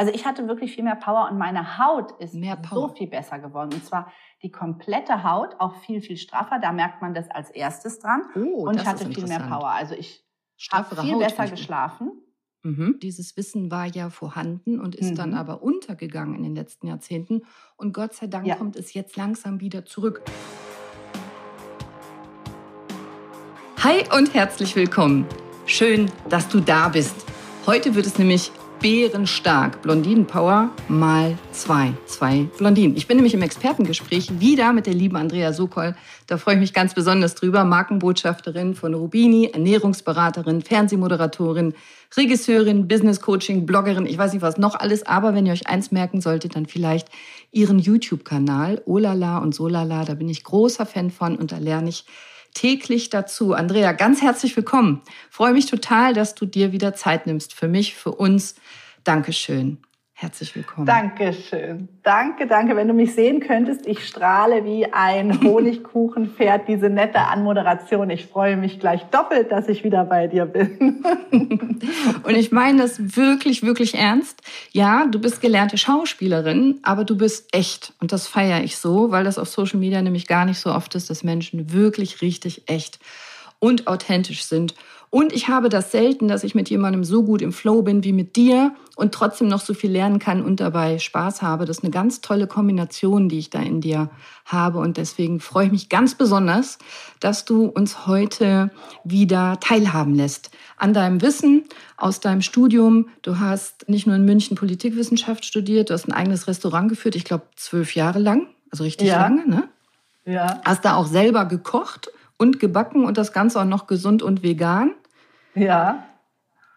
Also ich hatte wirklich viel mehr Power und meine Haut ist so viel besser geworden. Und zwar die komplette Haut, auch viel, viel straffer. Da merkt man das als erstes dran. Oh, und ich hatte viel mehr Power. Also ich habe viel Haut besser geschlafen. Mhm. Dieses Wissen war ja vorhanden und ist mhm. dann aber untergegangen in den letzten Jahrzehnten. Und Gott sei Dank ja. kommt es jetzt langsam wieder zurück. Hi und herzlich willkommen. Schön, dass du da bist. Heute wird es nämlich bärenstark. Blondinenpower mal zwei. Zwei Blondinen. Ich bin nämlich im Expertengespräch wieder mit der lieben Andrea Sokol. Da freue ich mich ganz besonders drüber. Markenbotschafterin von Rubini, Ernährungsberaterin, Fernsehmoderatorin, Regisseurin, Business Coaching, Bloggerin, ich weiß nicht was noch alles. Aber wenn ihr euch eins merken solltet, dann vielleicht ihren YouTube-Kanal, Olala und Solala. Da bin ich großer Fan von und da lerne ich täglich dazu. Andrea, ganz herzlich willkommen. Freue mich total, dass du dir wieder Zeit nimmst für mich, für uns. Dankeschön. Herzlich willkommen. Dankeschön. Danke, danke. Wenn du mich sehen könntest, ich strahle wie ein Honigkuchenpferd, diese nette Anmoderation. Ich freue mich gleich doppelt, dass ich wieder bei dir bin. Und ich meine das wirklich, wirklich ernst. Ja, du bist gelernte Schauspielerin, aber du bist echt. Und das feiere ich so, weil das auf Social Media nämlich gar nicht so oft ist, dass Menschen wirklich richtig echt und authentisch sind. Und ich habe das selten, dass ich mit jemandem so gut im Flow bin wie mit dir und trotzdem noch so viel lernen kann und dabei Spaß habe. Das ist eine ganz tolle Kombination, die ich da in dir habe. Und deswegen freue ich mich ganz besonders, dass du uns heute wieder teilhaben lässt an deinem Wissen aus deinem Studium. Du hast nicht nur in München Politikwissenschaft studiert, du hast ein eigenes Restaurant geführt, ich glaube zwölf Jahre lang, also richtig ja. lange, ne? Ja. Hast da auch selber gekocht und gebacken und das Ganze auch noch gesund und vegan. Ja.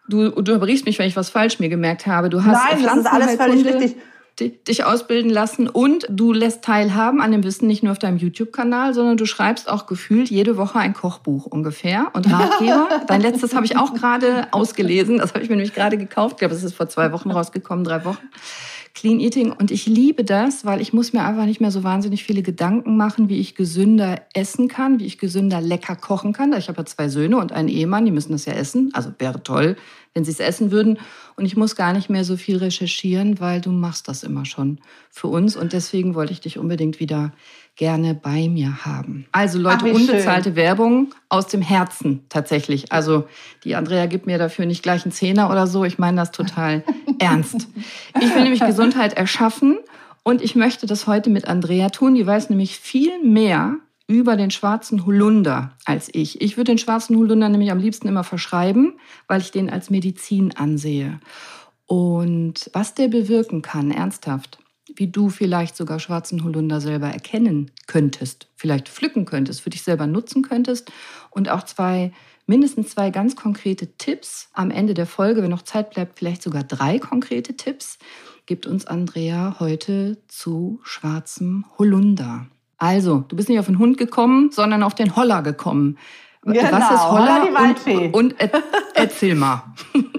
Du, du überbrichst mich, wenn ich was falsch mir gemerkt habe. Du hast Nein, das ist alles völlig richtig dich ausbilden lassen und du lässt teilhaben an dem Wissen nicht nur auf deinem YouTube-Kanal, sondern du schreibst auch gefühlt jede Woche ein Kochbuch ungefähr und Ratgeber. Dein letztes habe ich auch gerade ausgelesen, das habe ich mir nämlich gerade gekauft. Ich glaube, es ist vor zwei Wochen rausgekommen, drei Wochen. Clean Eating und ich liebe das, weil ich muss mir einfach nicht mehr so wahnsinnig viele Gedanken machen, wie ich gesünder essen kann, wie ich gesünder lecker kochen kann. Ich habe ja zwei Söhne und einen Ehemann, die müssen das ja essen. Also wäre toll, wenn sie es essen würden. Und ich muss gar nicht mehr so viel recherchieren, weil du machst das immer schon für uns. Und deswegen wollte ich dich unbedingt wieder gerne bei mir haben. Also Leute, Ach, unbezahlte schön. Werbung aus dem Herzen tatsächlich. Also die Andrea gibt mir dafür nicht gleich einen Zehner oder so. Ich meine das total ernst. Ich will nämlich Gesundheit erschaffen und ich möchte das heute mit Andrea tun. Die weiß nämlich viel mehr über den schwarzen Holunder als ich. Ich würde den schwarzen Holunder nämlich am liebsten immer verschreiben, weil ich den als Medizin ansehe. Und was der bewirken kann, ernsthaft, wie du vielleicht sogar schwarzen Holunder selber erkennen könntest, vielleicht pflücken könntest, für dich selber nutzen könntest und auch zwei mindestens zwei ganz konkrete Tipps am Ende der Folge, wenn noch Zeit bleibt, vielleicht sogar drei konkrete Tipps, gibt uns Andrea heute zu schwarzem Holunder. Also, du bist nicht auf den Hund gekommen, sondern auf den Holler gekommen. Genau, Was ist Holler? Holler die Waldfee. Und, und erzähl mal.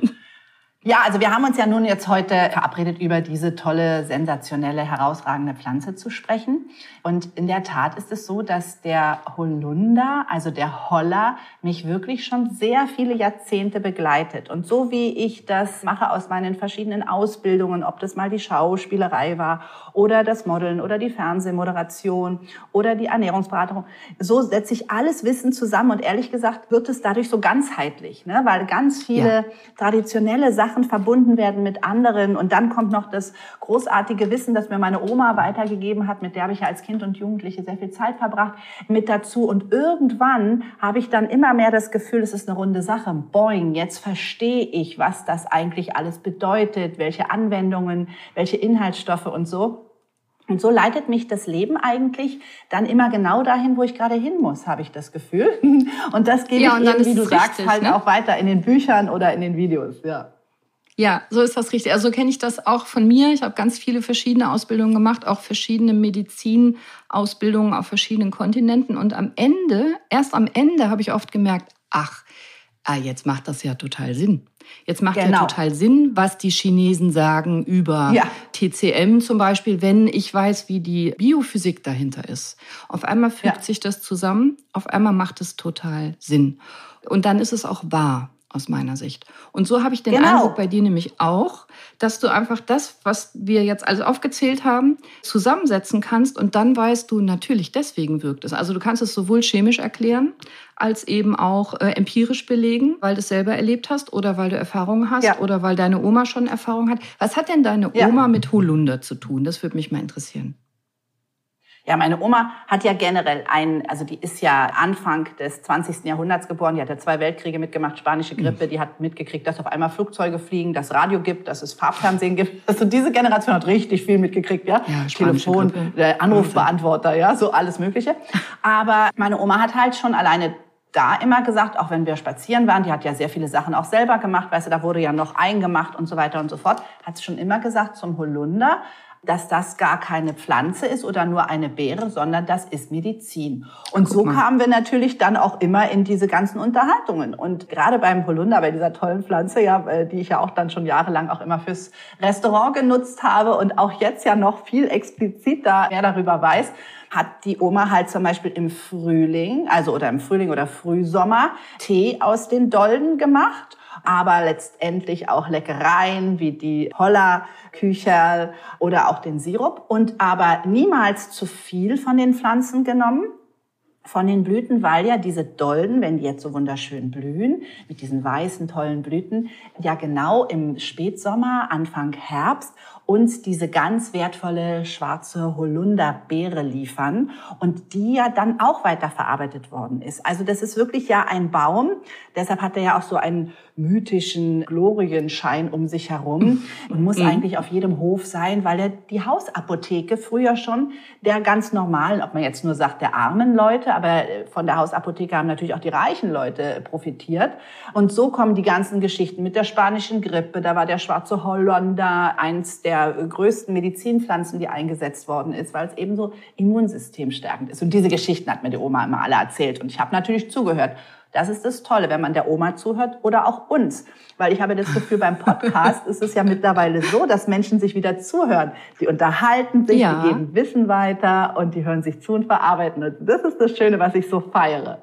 Ja, also wir haben uns ja nun jetzt heute verabredet, über diese tolle, sensationelle, herausragende Pflanze zu sprechen. Und in der Tat ist es so, dass der Holunder, also der Holler, mich wirklich schon sehr viele Jahrzehnte begleitet. Und so wie ich das mache aus meinen verschiedenen Ausbildungen, ob das mal die Schauspielerei war oder das Modeln oder die Fernsehmoderation oder die Ernährungsberatung, so setze ich alles Wissen zusammen und ehrlich gesagt wird es dadurch so ganzheitlich, ne? weil ganz viele ja. traditionelle Sachen Sachen verbunden werden mit anderen. Und dann kommt noch das großartige Wissen, das mir meine Oma weitergegeben hat, mit der habe ich ja als Kind und Jugendliche sehr viel Zeit verbracht, mit dazu. Und irgendwann habe ich dann immer mehr das Gefühl, es ist eine runde Sache. Boing, jetzt verstehe ich, was das eigentlich alles bedeutet, welche Anwendungen, welche Inhaltsstoffe und so. Und so leitet mich das Leben eigentlich dann immer genau dahin, wo ich gerade hin muss, habe ich das Gefühl. Und das gebe ja, ich eben, wie du richtig, sagst, halt ne? auch weiter in den Büchern oder in den Videos. Ja. Ja, so ist das richtig. Also kenne ich das auch von mir. Ich habe ganz viele verschiedene Ausbildungen gemacht, auch verschiedene Medizinausbildungen auf verschiedenen Kontinenten. Und am Ende, erst am Ende habe ich oft gemerkt, ach, ah, jetzt macht das ja total Sinn. Jetzt macht genau. ja total Sinn, was die Chinesen sagen über ja. TCM zum Beispiel, wenn ich weiß, wie die Biophysik dahinter ist. Auf einmal fügt ja. sich das zusammen, auf einmal macht es total Sinn. Und dann ist es auch wahr. Aus meiner Sicht. Und so habe ich den genau. Eindruck bei dir nämlich auch, dass du einfach das, was wir jetzt alles aufgezählt haben, zusammensetzen kannst und dann weißt du, natürlich deswegen wirkt es. Also du kannst es sowohl chemisch erklären, als eben auch äh, empirisch belegen, weil du es selber erlebt hast oder weil du Erfahrungen hast ja. oder weil deine Oma schon Erfahrung hat. Was hat denn deine Oma ja. mit Holunder zu tun? Das würde mich mal interessieren. Ja, meine Oma hat ja generell ein, also die ist ja Anfang des 20. Jahrhunderts geboren, die hat ja zwei Weltkriege mitgemacht, spanische Grippe, die hat mitgekriegt, dass auf einmal Flugzeuge fliegen, dass Radio gibt, dass es Farbfernsehen gibt. Also diese Generation hat richtig viel mitgekriegt, ja. ja Telefon, äh, Anrufbeantworter, ja, so alles Mögliche. Aber meine Oma hat halt schon alleine da immer gesagt, auch wenn wir spazieren waren, die hat ja sehr viele Sachen auch selber gemacht, weißt du, da wurde ja noch eingemacht und so weiter und so fort, hat schon immer gesagt zum Holunder, dass das gar keine Pflanze ist oder nur eine Beere, sondern das ist Medizin. Und so kamen wir natürlich dann auch immer in diese ganzen Unterhaltungen. Und gerade beim Holunder, bei dieser tollen Pflanze, ja, äh, die ich ja auch dann schon jahrelang auch immer fürs Restaurant genutzt habe und auch jetzt ja noch viel expliziter mehr darüber weiß, hat die Oma halt zum Beispiel im Frühling, also oder im Frühling oder Frühsommer, Tee aus den Dolden gemacht aber letztendlich auch Leckereien wie die Holla, Kücherl oder auch den Sirup und aber niemals zu viel von den Pflanzen genommen, von den Blüten, weil ja diese Dolden, wenn die jetzt so wunderschön blühen, mit diesen weißen, tollen Blüten, ja genau im Spätsommer, Anfang Herbst uns diese ganz wertvolle schwarze Holunderbeere liefern und die ja dann auch weiterverarbeitet worden ist. Also das ist wirklich ja ein Baum, deshalb hat er ja auch so einen mythischen Glorienschein um sich herum und muss mhm. eigentlich auf jedem Hof sein, weil er die Hausapotheke früher schon der ganz normalen, ob man jetzt nur sagt der armen Leute, aber von der Hausapotheke haben natürlich auch die reichen Leute profitiert. Und so kommen die ganzen Geschichten mit der spanischen Grippe, da war der schwarze Holländer eins der größten Medizinpflanzen, die eingesetzt worden ist, weil es eben so immunsystemstärkend ist. Und diese Geschichten hat mir die Oma immer alle erzählt und ich habe natürlich zugehört. Das ist das Tolle, wenn man der Oma zuhört oder auch uns. Weil ich habe das Gefühl, beim Podcast ist es ja mittlerweile so, dass Menschen sich wieder zuhören. Die unterhalten sich, ja. die geben Wissen weiter und die hören sich zu und verarbeiten. Und das ist das Schöne, was ich so feiere.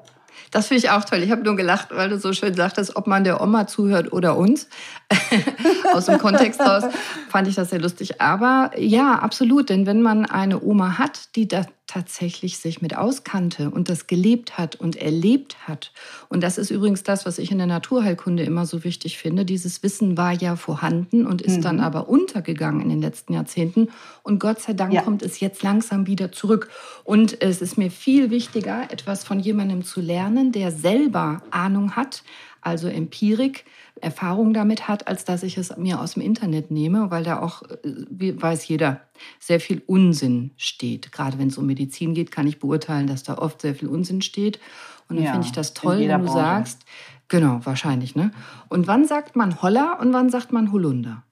Das finde ich auch toll. Ich habe nur gelacht, weil du so schön sagtest, ob man der Oma zuhört oder uns. Aus dem Kontext raus fand ich das sehr lustig. Aber ja, absolut. Denn wenn man eine Oma hat, die da tatsächlich sich mit auskannte und das gelebt hat und erlebt hat. Und das ist übrigens das, was ich in der Naturheilkunde immer so wichtig finde. Dieses Wissen war ja vorhanden und ist mhm. dann aber untergegangen in den letzten Jahrzehnten. Und Gott sei Dank ja. kommt es jetzt langsam wieder zurück. Und es ist mir viel wichtiger, etwas von jemandem zu lernen, der selber Ahnung hat, also Empirik, Erfahrung damit hat, als dass ich es mir aus dem Internet nehme, weil da auch, äh, wie weiß jeder, sehr viel Unsinn steht. Gerade wenn es um Medizin geht, kann ich beurteilen, dass da oft sehr viel Unsinn steht. Und dann ja, finde ich das toll, wenn du Branche. sagst, genau, wahrscheinlich, ne? Und wann sagt man Holla und wann sagt man Holunder?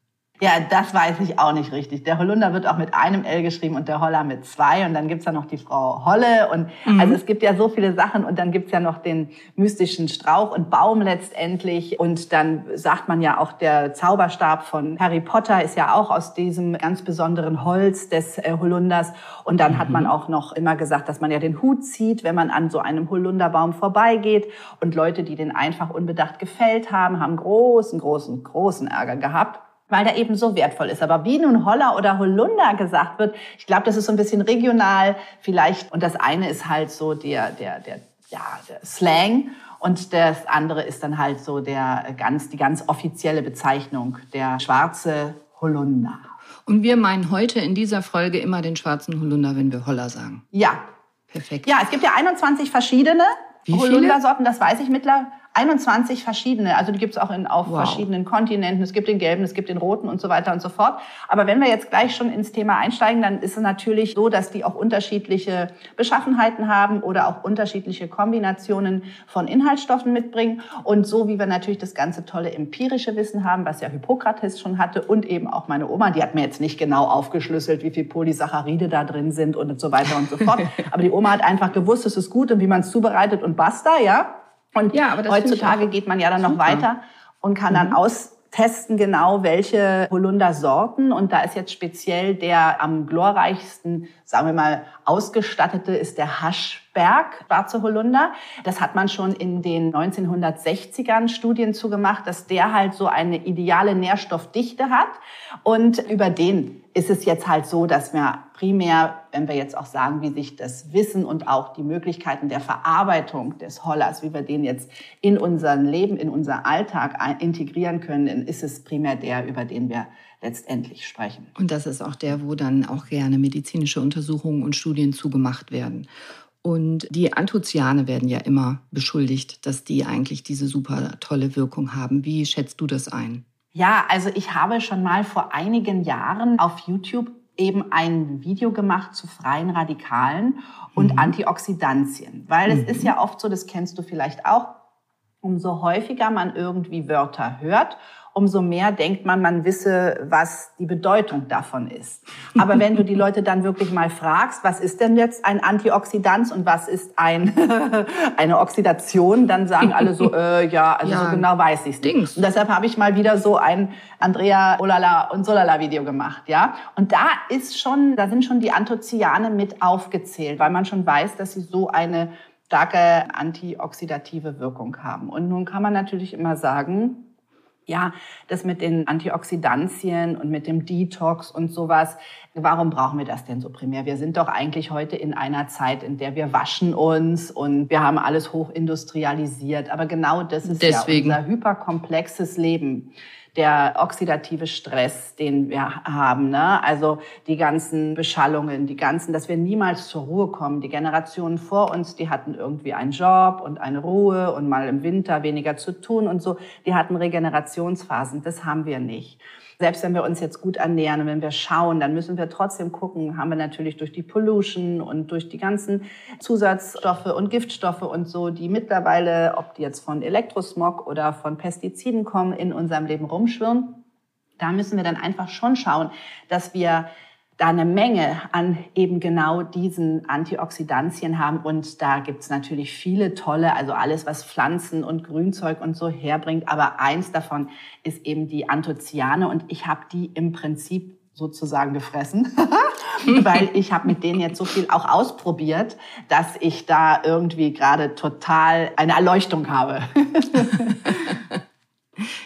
Ja, das weiß ich auch nicht richtig. Der Holunder wird auch mit einem L geschrieben und der Holler mit zwei. Und dann gibt's ja noch die Frau Holle. Und mhm. also es gibt ja so viele Sachen. Und dann gibt's ja noch den mystischen Strauch und Baum letztendlich. Und dann sagt man ja auch, der Zauberstab von Harry Potter ist ja auch aus diesem ganz besonderen Holz des äh, Holunders. Und dann mhm. hat man auch noch immer gesagt, dass man ja den Hut zieht, wenn man an so einem Holunderbaum vorbeigeht. Und Leute, die den einfach unbedacht gefällt haben, haben großen, großen, großen Ärger gehabt weil der eben so wertvoll ist. Aber wie nun Holler oder Holunder gesagt wird, ich glaube, das ist so ein bisschen regional vielleicht. Und das eine ist halt so der, der, der, ja, der Slang. Und das andere ist dann halt so der ganz, die ganz offizielle Bezeichnung, der schwarze Holunder. Und wir meinen heute in dieser Folge immer den schwarzen Holunder, wenn wir Holler sagen. Ja. Perfekt. Ja, es gibt ja 21 verschiedene Holundersorten, das weiß ich mittlerweile. 21 verschiedene, also die gibt es auch in, auf wow. verschiedenen Kontinenten. Es gibt den gelben, es gibt den roten und so weiter und so fort. Aber wenn wir jetzt gleich schon ins Thema einsteigen, dann ist es natürlich so, dass die auch unterschiedliche Beschaffenheiten haben oder auch unterschiedliche Kombinationen von Inhaltsstoffen mitbringen. Und so wie wir natürlich das ganze tolle empirische Wissen haben, was ja Hippokrates schon hatte und eben auch meine Oma, die hat mir jetzt nicht genau aufgeschlüsselt, wie viel Polysaccharide da drin sind und so weiter und so fort. Aber die Oma hat einfach gewusst, es ist gut und wie man es zubereitet und basta, ja. Und ja, heutzutage geht man ja dann noch weiter und kann dann mhm. austesten genau, welche Holunder-Sorten. Und da ist jetzt speziell der am glorreichsten, sagen wir mal, ausgestattete ist der Hasch Berg, schwarze Holunder. Das hat man schon in den 1960ern Studien zugemacht, dass der halt so eine ideale Nährstoffdichte hat. Und über den ist es jetzt halt so, dass wir primär, wenn wir jetzt auch sagen, wie sich das Wissen und auch die Möglichkeiten der Verarbeitung des Hollers, wie wir den jetzt in unser Leben, in unser Alltag integrieren können, ist es primär der, über den wir letztendlich sprechen. Und das ist auch der, wo dann auch gerne medizinische Untersuchungen und Studien zugemacht werden. Und die Anthocyane werden ja immer beschuldigt, dass die eigentlich diese super tolle Wirkung haben. Wie schätzt du das ein? Ja, also ich habe schon mal vor einigen Jahren auf YouTube eben ein Video gemacht zu freien Radikalen und mhm. Antioxidantien. Weil mhm. es ist ja oft so, das kennst du vielleicht auch, umso häufiger man irgendwie Wörter hört umso mehr denkt man, man wisse, was die Bedeutung davon ist. Aber wenn du die Leute dann wirklich mal fragst, was ist denn jetzt ein Antioxidant und was ist ein, eine Oxidation, dann sagen alle so, äh, ja, also ja, so genau weiß ich's nicht. Und deshalb habe ich mal wieder so ein Andrea Olala und Solala Video gemacht, ja. Und da ist schon, da sind schon die Anthocyane mit aufgezählt, weil man schon weiß, dass sie so eine starke antioxidative Wirkung haben. Und nun kann man natürlich immer sagen, ja, das mit den Antioxidantien und mit dem Detox und sowas. Warum brauchen wir das denn so primär? Wir sind doch eigentlich heute in einer Zeit, in der wir waschen uns und wir haben alles hochindustrialisiert. Aber genau das ist Deswegen. ja unser hyperkomplexes Leben der oxidative Stress, den wir haben. Ne? Also die ganzen Beschallungen, die ganzen, dass wir niemals zur Ruhe kommen. Die Generationen vor uns, die hatten irgendwie einen Job und eine Ruhe und mal im Winter weniger zu tun und so. Die hatten Regenerationsphasen. Das haben wir nicht selbst wenn wir uns jetzt gut ernähren und wenn wir schauen, dann müssen wir trotzdem gucken, haben wir natürlich durch die Pollution und durch die ganzen Zusatzstoffe und Giftstoffe und so, die mittlerweile, ob die jetzt von Elektrosmog oder von Pestiziden kommen, in unserem Leben rumschwirren. Da müssen wir dann einfach schon schauen, dass wir da eine Menge an eben genau diesen Antioxidantien haben. Und da gibt's natürlich viele tolle, also alles, was Pflanzen und Grünzeug und so herbringt. Aber eins davon ist eben die Anthocyane. Und ich habe die im Prinzip sozusagen gefressen, weil ich habe mit denen jetzt so viel auch ausprobiert, dass ich da irgendwie gerade total eine Erleuchtung habe.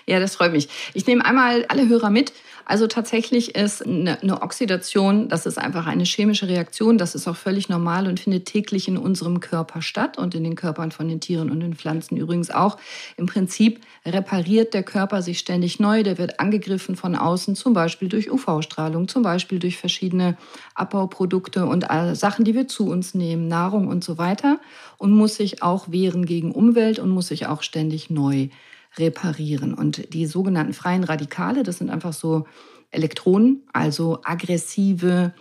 ja, das freut mich. Ich nehme einmal alle Hörer mit also tatsächlich ist eine Oxidation, das ist einfach eine chemische Reaktion, das ist auch völlig normal und findet täglich in unserem Körper statt und in den Körpern von den Tieren und den Pflanzen übrigens auch. Im Prinzip repariert der Körper sich ständig neu, der wird angegriffen von außen, zum Beispiel durch UV-Strahlung, zum Beispiel durch verschiedene Abbauprodukte und Sachen, die wir zu uns nehmen, Nahrung und so weiter und muss sich auch wehren gegen Umwelt und muss sich auch ständig neu reparieren. Und die sogenannten freien Radikale, das sind einfach so Elektronen, also aggressive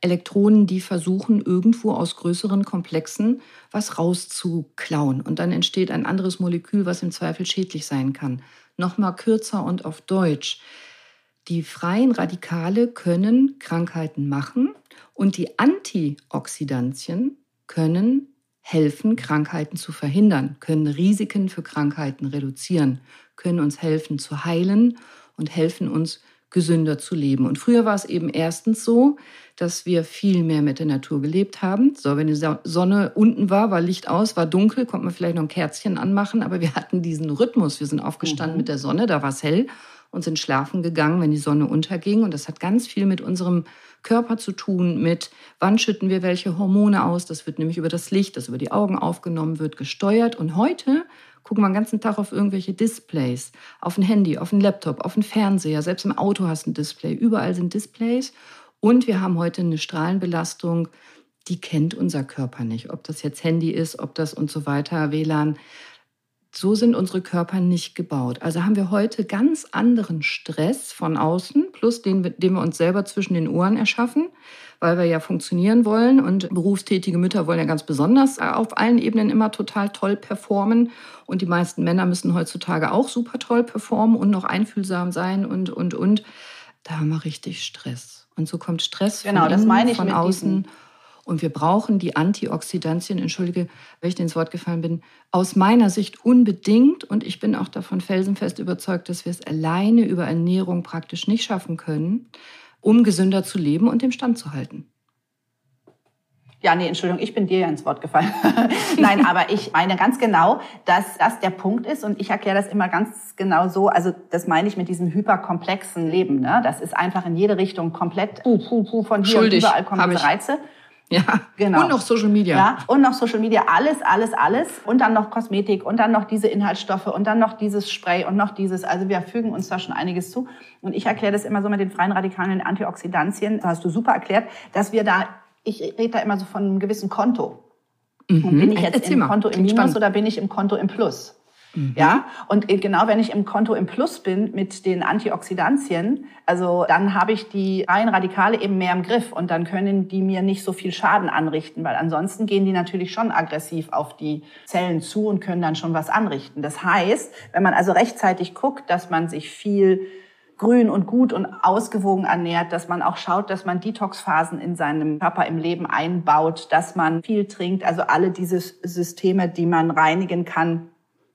Elektronen, die versuchen, irgendwo aus größeren Komplexen was rauszuklauen. Und dann entsteht ein anderes Molekül, was im Zweifel schädlich sein kann. Nochmal kürzer und auf Deutsch. Die freien Radikale können Krankheiten machen und die Antioxidantien können helfen, Krankheiten zu verhindern, können Risiken für Krankheiten reduzieren, können uns helfen zu heilen und helfen uns gesünder zu leben. Und früher war es eben erstens so, dass wir viel mehr mit der Natur gelebt haben. So, wenn die Sonne unten war, war Licht aus, war dunkel, konnte man vielleicht noch ein Kerzchen anmachen, aber wir hatten diesen Rhythmus. Wir sind aufgestanden mhm. mit der Sonne, da war es hell und sind schlafen gegangen, wenn die Sonne unterging. Und das hat ganz viel mit unserem Körper zu tun, mit wann schütten wir welche Hormone aus. Das wird nämlich über das Licht, das über die Augen aufgenommen wird, gesteuert. Und heute gucken wir den ganzen Tag auf irgendwelche Displays, auf ein Handy, auf ein Laptop, auf einen Fernseher. Selbst im Auto hast du ein Display. Überall sind Displays. Und wir haben heute eine Strahlenbelastung, die kennt unser Körper nicht. Ob das jetzt Handy ist, ob das und so weiter, WLAN. So sind unsere Körper nicht gebaut. Also haben wir heute ganz anderen Stress von außen, plus den, den wir uns selber zwischen den Ohren erschaffen, weil wir ja funktionieren wollen. Und berufstätige Mütter wollen ja ganz besonders auf allen Ebenen immer total toll performen. Und die meisten Männer müssen heutzutage auch super toll performen und noch einfühlsam sein und, und, und. Da haben wir richtig Stress. Und so kommt Stress genau, von, innen, von außen. Und wir brauchen die Antioxidantien, entschuldige, wenn ich dir ins Wort gefallen bin, aus meiner Sicht unbedingt. Und ich bin auch davon felsenfest überzeugt, dass wir es alleine über Ernährung praktisch nicht schaffen können, um gesünder zu leben und dem Stand zu halten. Ja, nee, Entschuldigung, ich bin dir ja ins Wort gefallen. Nein, aber ich meine ganz genau, dass das der Punkt ist und ich erkläre das immer ganz genau so. Also das meine ich mit diesem hyperkomplexen Leben. Ne? Das ist einfach in jede Richtung komplett puh, puh, puh, von hier Schuldig, und überall kommen diese Reize. Ja, genau. Und noch Social Media. Ja, und noch Social Media, alles, alles, alles. Und dann noch Kosmetik und dann noch diese Inhaltsstoffe und dann noch dieses Spray und noch dieses. Also wir fügen uns da schon einiges zu. Und ich erkläre das immer so mit den freien Radikalen und Antioxidantien. Das hast du super erklärt, dass wir da, ich rede da immer so von einem gewissen Konto. Mhm. Und bin ich jetzt Erzähl im Konto im Minus spannend. oder bin ich im Konto im Plus? Mhm. Ja, und genau wenn ich im Konto im Plus bin mit den Antioxidantien, also dann habe ich die freien Radikale eben mehr im Griff und dann können die mir nicht so viel Schaden anrichten, weil ansonsten gehen die natürlich schon aggressiv auf die Zellen zu und können dann schon was anrichten. Das heißt, wenn man also rechtzeitig guckt, dass man sich viel grün und gut und ausgewogen ernährt, dass man auch schaut, dass man Detoxphasen in seinem Körper im Leben einbaut, dass man viel trinkt, also alle diese Systeme, die man reinigen kann,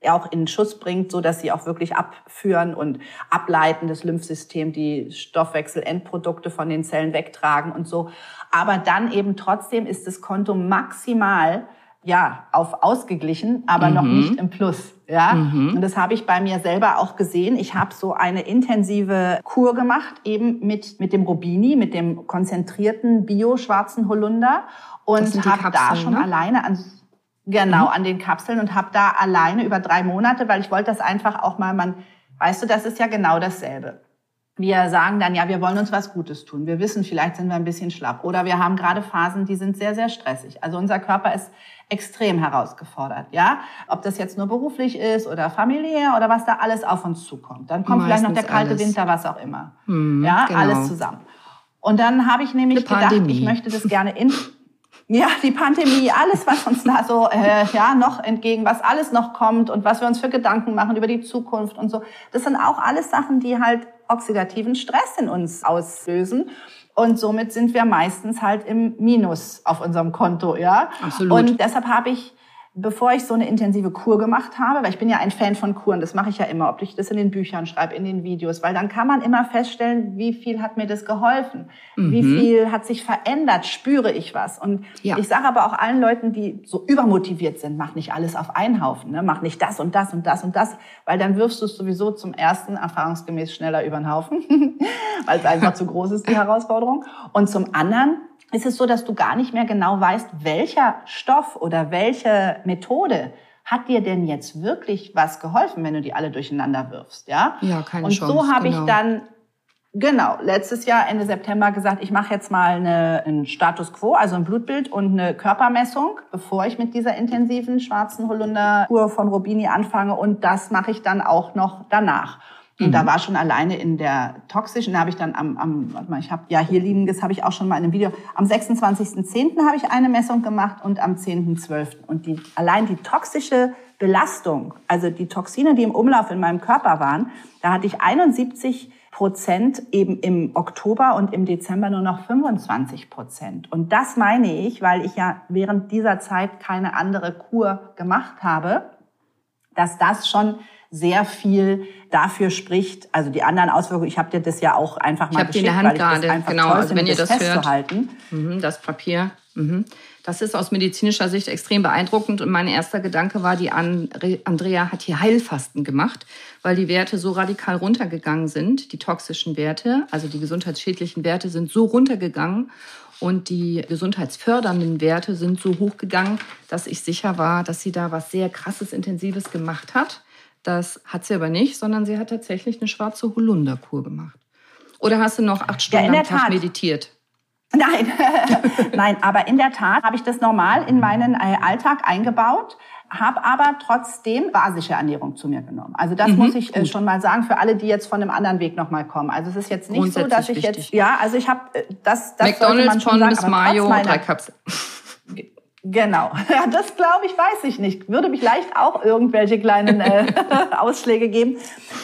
auch in Schuss bringt, so dass sie auch wirklich abführen und ableiten, das Lymphsystem, die Stoffwechselendprodukte von den Zellen wegtragen und so. Aber dann eben trotzdem ist das Konto maximal ja, auf ausgeglichen, aber mhm. noch nicht im Plus. Ja, mhm. und das habe ich bei mir selber auch gesehen. Ich habe so eine intensive Kur gemacht, eben mit mit dem Robini, mit dem konzentrierten Bio-schwarzen Holunder und habe da schon ne? alleine an Genau, mhm. an den Kapseln und habe da alleine über drei Monate, weil ich wollte das einfach auch mal, man, weißt du, das ist ja genau dasselbe. Wir sagen dann, ja, wir wollen uns was Gutes tun. Wir wissen, vielleicht sind wir ein bisschen schlapp. Oder wir haben gerade Phasen, die sind sehr, sehr stressig. Also unser Körper ist extrem herausgefordert, ja. Ob das jetzt nur beruflich ist oder familiär oder was da alles auf uns zukommt. Dann kommt Meistens vielleicht noch der kalte alles. Winter, was auch immer. Hm, ja, genau. alles zusammen. Und dann habe ich nämlich gedacht, ich möchte das gerne in ja, die Pandemie, alles, was uns da so äh, ja noch entgegen, was alles noch kommt und was wir uns für Gedanken machen über die Zukunft und so, das sind auch alles Sachen, die halt oxidativen Stress in uns auslösen. Und somit sind wir meistens halt im Minus auf unserem Konto, ja. Absolut. Und deshalb habe ich bevor ich so eine intensive Kur gemacht habe, weil ich bin ja ein Fan von Kuren, das mache ich ja immer, ob ich das in den Büchern schreibe, in den Videos, weil dann kann man immer feststellen, wie viel hat mir das geholfen, mhm. wie viel hat sich verändert, spüre ich was. Und ja. ich sage aber auch allen Leuten, die so übermotiviert sind, mach nicht alles auf einen Haufen, ne? mach nicht das und das und das und das, weil dann wirfst du es sowieso zum ersten erfahrungsgemäß schneller über den Haufen, weil es einfach zu groß ist, die Herausforderung. Und zum anderen ist es so, dass du gar nicht mehr genau weißt, welcher Stoff oder welche Methode hat dir denn jetzt wirklich was geholfen, wenn du die alle durcheinander wirfst, ja? Ja, keine Und Chance. Und so habe genau. ich dann genau letztes Jahr Ende September gesagt, ich mache jetzt mal eine, einen Status Quo, also ein Blutbild und eine Körpermessung, bevor ich mit dieser intensiven schwarzen Holunder-Kur von Robini anfange. Und das mache ich dann auch noch danach. Und mhm. da war schon alleine in der toxischen, da habe ich dann am, am warte mal, ich habe ja hier liegen, das habe ich auch schon mal in einem Video. Am 26.10. habe ich eine Messung gemacht und am 10.12. Und die allein die toxische Belastung, also die Toxine, die im Umlauf in meinem Körper waren, da hatte ich 71 Prozent eben im Oktober und im Dezember nur noch 25 Prozent. Und das meine ich, weil ich ja während dieser Zeit keine andere Kur gemacht habe, dass das schon sehr viel dafür spricht, also die anderen Auswirkungen, ich habe dir das ja auch einfach mal ich geschickt, in der Hand weil ich gerade. das einfach genau, toll also wenn ihr das, das hört, mhm, das Papier, mhm. das ist aus medizinischer Sicht extrem beeindruckend und mein erster Gedanke war, die Andrea hat hier Heilfasten gemacht, weil die Werte so radikal runtergegangen sind, die toxischen Werte, also die gesundheitsschädlichen Werte sind so runtergegangen und die gesundheitsfördernden Werte sind so hochgegangen, dass ich sicher war, dass sie da was sehr krasses, intensives gemacht hat. Das hat sie aber nicht, sondern sie hat tatsächlich eine schwarze Holunderkur gemacht. Oder hast du noch acht Stunden ja, am Tag Tat. meditiert? Nein, nein, aber in der Tat habe ich das normal in meinen äh, Alltag eingebaut, habe aber trotzdem basische Ernährung zu mir genommen. Also das mhm, muss ich äh, schon mal sagen für alle, die jetzt von einem anderen Weg noch mal kommen. Also es ist jetzt nicht so, dass ich wichtig. jetzt ja, also ich habe äh, das das McDonald's man schon Pommes sagen, Mayo drei Kapseln. Genau, ja, das glaube ich, weiß ich nicht. Würde mich leicht auch irgendwelche kleinen äh, Ausschläge geben.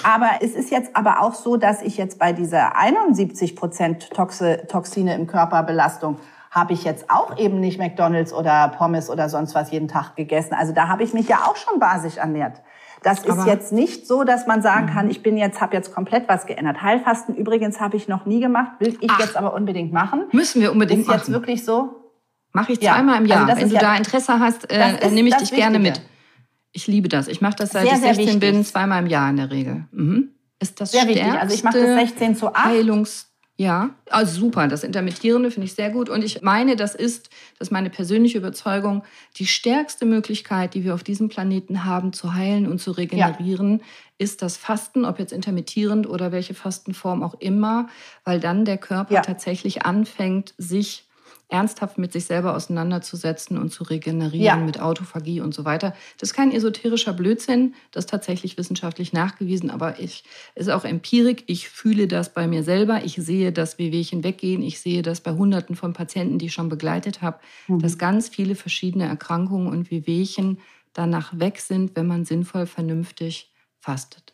Aber es ist jetzt aber auch so, dass ich jetzt bei dieser 71 Prozent Toxine im Körperbelastung habe ich jetzt auch eben nicht McDonald's oder Pommes oder sonst was jeden Tag gegessen. Also da habe ich mich ja auch schon basisch ernährt. Das ist aber jetzt nicht so, dass man sagen kann, mhm. ich bin jetzt, habe jetzt komplett was geändert. Heilfasten übrigens habe ich noch nie gemacht, will ich Ach, jetzt aber unbedingt machen. Müssen wir unbedingt ist machen. Ist jetzt wirklich so? Mache ich zweimal ja, im Jahr. Also Wenn du ja, da Interesse hast, äh, nehme ich dich Wichtige. gerne mit. Ich liebe das. Ich mache das seit sehr, ich 16 bin, zweimal im Jahr in der Regel. Mhm. Ist das sehr wichtig. Also ich mache das 16 zu 8. Heilungs ja, also super. Das Intermittierende finde ich sehr gut. Und ich meine, das ist, das ist meine persönliche Überzeugung, die stärkste Möglichkeit, die wir auf diesem Planeten haben, zu heilen und zu regenerieren, ja. ist das Fasten, ob jetzt intermittierend oder welche Fastenform auch immer, weil dann der Körper ja. tatsächlich anfängt, sich ernsthaft mit sich selber auseinanderzusetzen und zu regenerieren ja. mit Autophagie und so weiter. Das ist kein esoterischer Blödsinn, das ist tatsächlich wissenschaftlich nachgewiesen, aber ich ist auch Empirik. Ich fühle das bei mir selber. Ich sehe das Wehwehchen weggehen. Ich sehe das bei Hunderten von Patienten, die ich schon begleitet habe, mhm. dass ganz viele verschiedene Erkrankungen und Wehwehchen danach weg sind, wenn man sinnvoll, vernünftig fastet.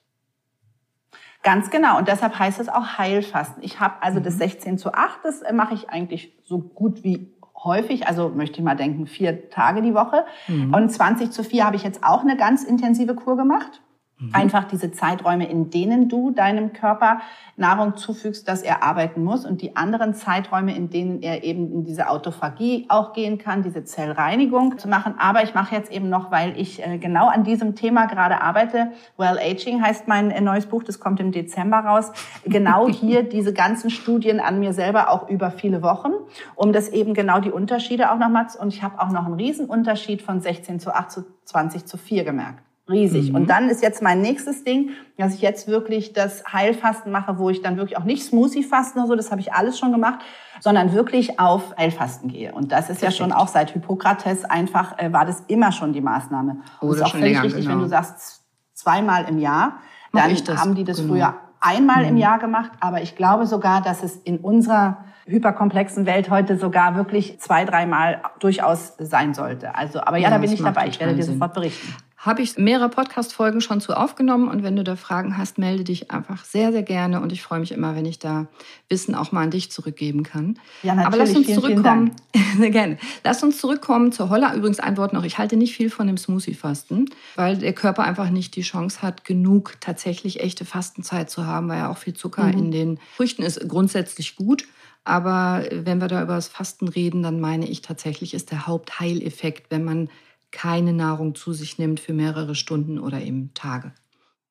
Ganz genau. Und deshalb heißt es auch Heilfasten. Ich habe also mhm. das 16 zu 8, das mache ich eigentlich so gut wie häufig, also möchte ich mal denken, vier Tage die Woche. Mhm. Und 20 zu 4 habe ich jetzt auch eine ganz intensive Kur gemacht. Mhm. Einfach diese Zeiträume, in denen du deinem Körper Nahrung zufügst, dass er arbeiten muss und die anderen Zeiträume, in denen er eben in diese Autophagie auch gehen kann, diese Zellreinigung zu machen. Aber ich mache jetzt eben noch, weil ich äh, genau an diesem Thema gerade arbeite. Well Aging heißt mein äh, neues Buch, das kommt im Dezember raus. Genau hier diese ganzen Studien an mir selber auch über viele Wochen, um das eben genau die Unterschiede auch nochmal, und ich habe auch noch einen Riesenunterschied von 16 zu 8 zu 20 zu 4 gemerkt riesig. Mhm. Und dann ist jetzt mein nächstes Ding, dass ich jetzt wirklich das Heilfasten mache, wo ich dann wirklich auch nicht Smoothie-Fasten oder so, das habe ich alles schon gemacht, sondern wirklich auf Heilfasten gehe. Und das ist Perfekt. ja schon auch seit Hippokrates einfach, äh, war das immer schon die Maßnahme. Oder ist auch völlig länger, richtig, genau. wenn du sagst, zweimal im Jahr, dann haben die das genau. früher einmal mhm. im Jahr gemacht. Aber ich glaube sogar, dass es in unserer hyperkomplexen Welt heute sogar wirklich zwei, dreimal durchaus sein sollte. Also, aber ja, ja da bin ich dabei. Ich werde dir sofort berichten habe ich mehrere Podcast-Folgen schon zu aufgenommen und wenn du da Fragen hast, melde dich einfach sehr, sehr gerne und ich freue mich immer, wenn ich da Wissen auch mal an dich zurückgeben kann. Ja, natürlich. Aber lass uns vielen, zurückkommen. Vielen gerne. Lass uns zurückkommen zur Holla. Übrigens ein Wort noch. Ich halte nicht viel von dem Smoothie-Fasten, weil der Körper einfach nicht die Chance hat, genug tatsächlich echte Fastenzeit zu haben, weil ja auch viel Zucker mhm. in den Früchten ist. Grundsätzlich gut. Aber wenn wir da über das Fasten reden, dann meine ich tatsächlich, ist der Hauptheileffekt, wenn man keine Nahrung zu sich nimmt für mehrere Stunden oder eben Tage.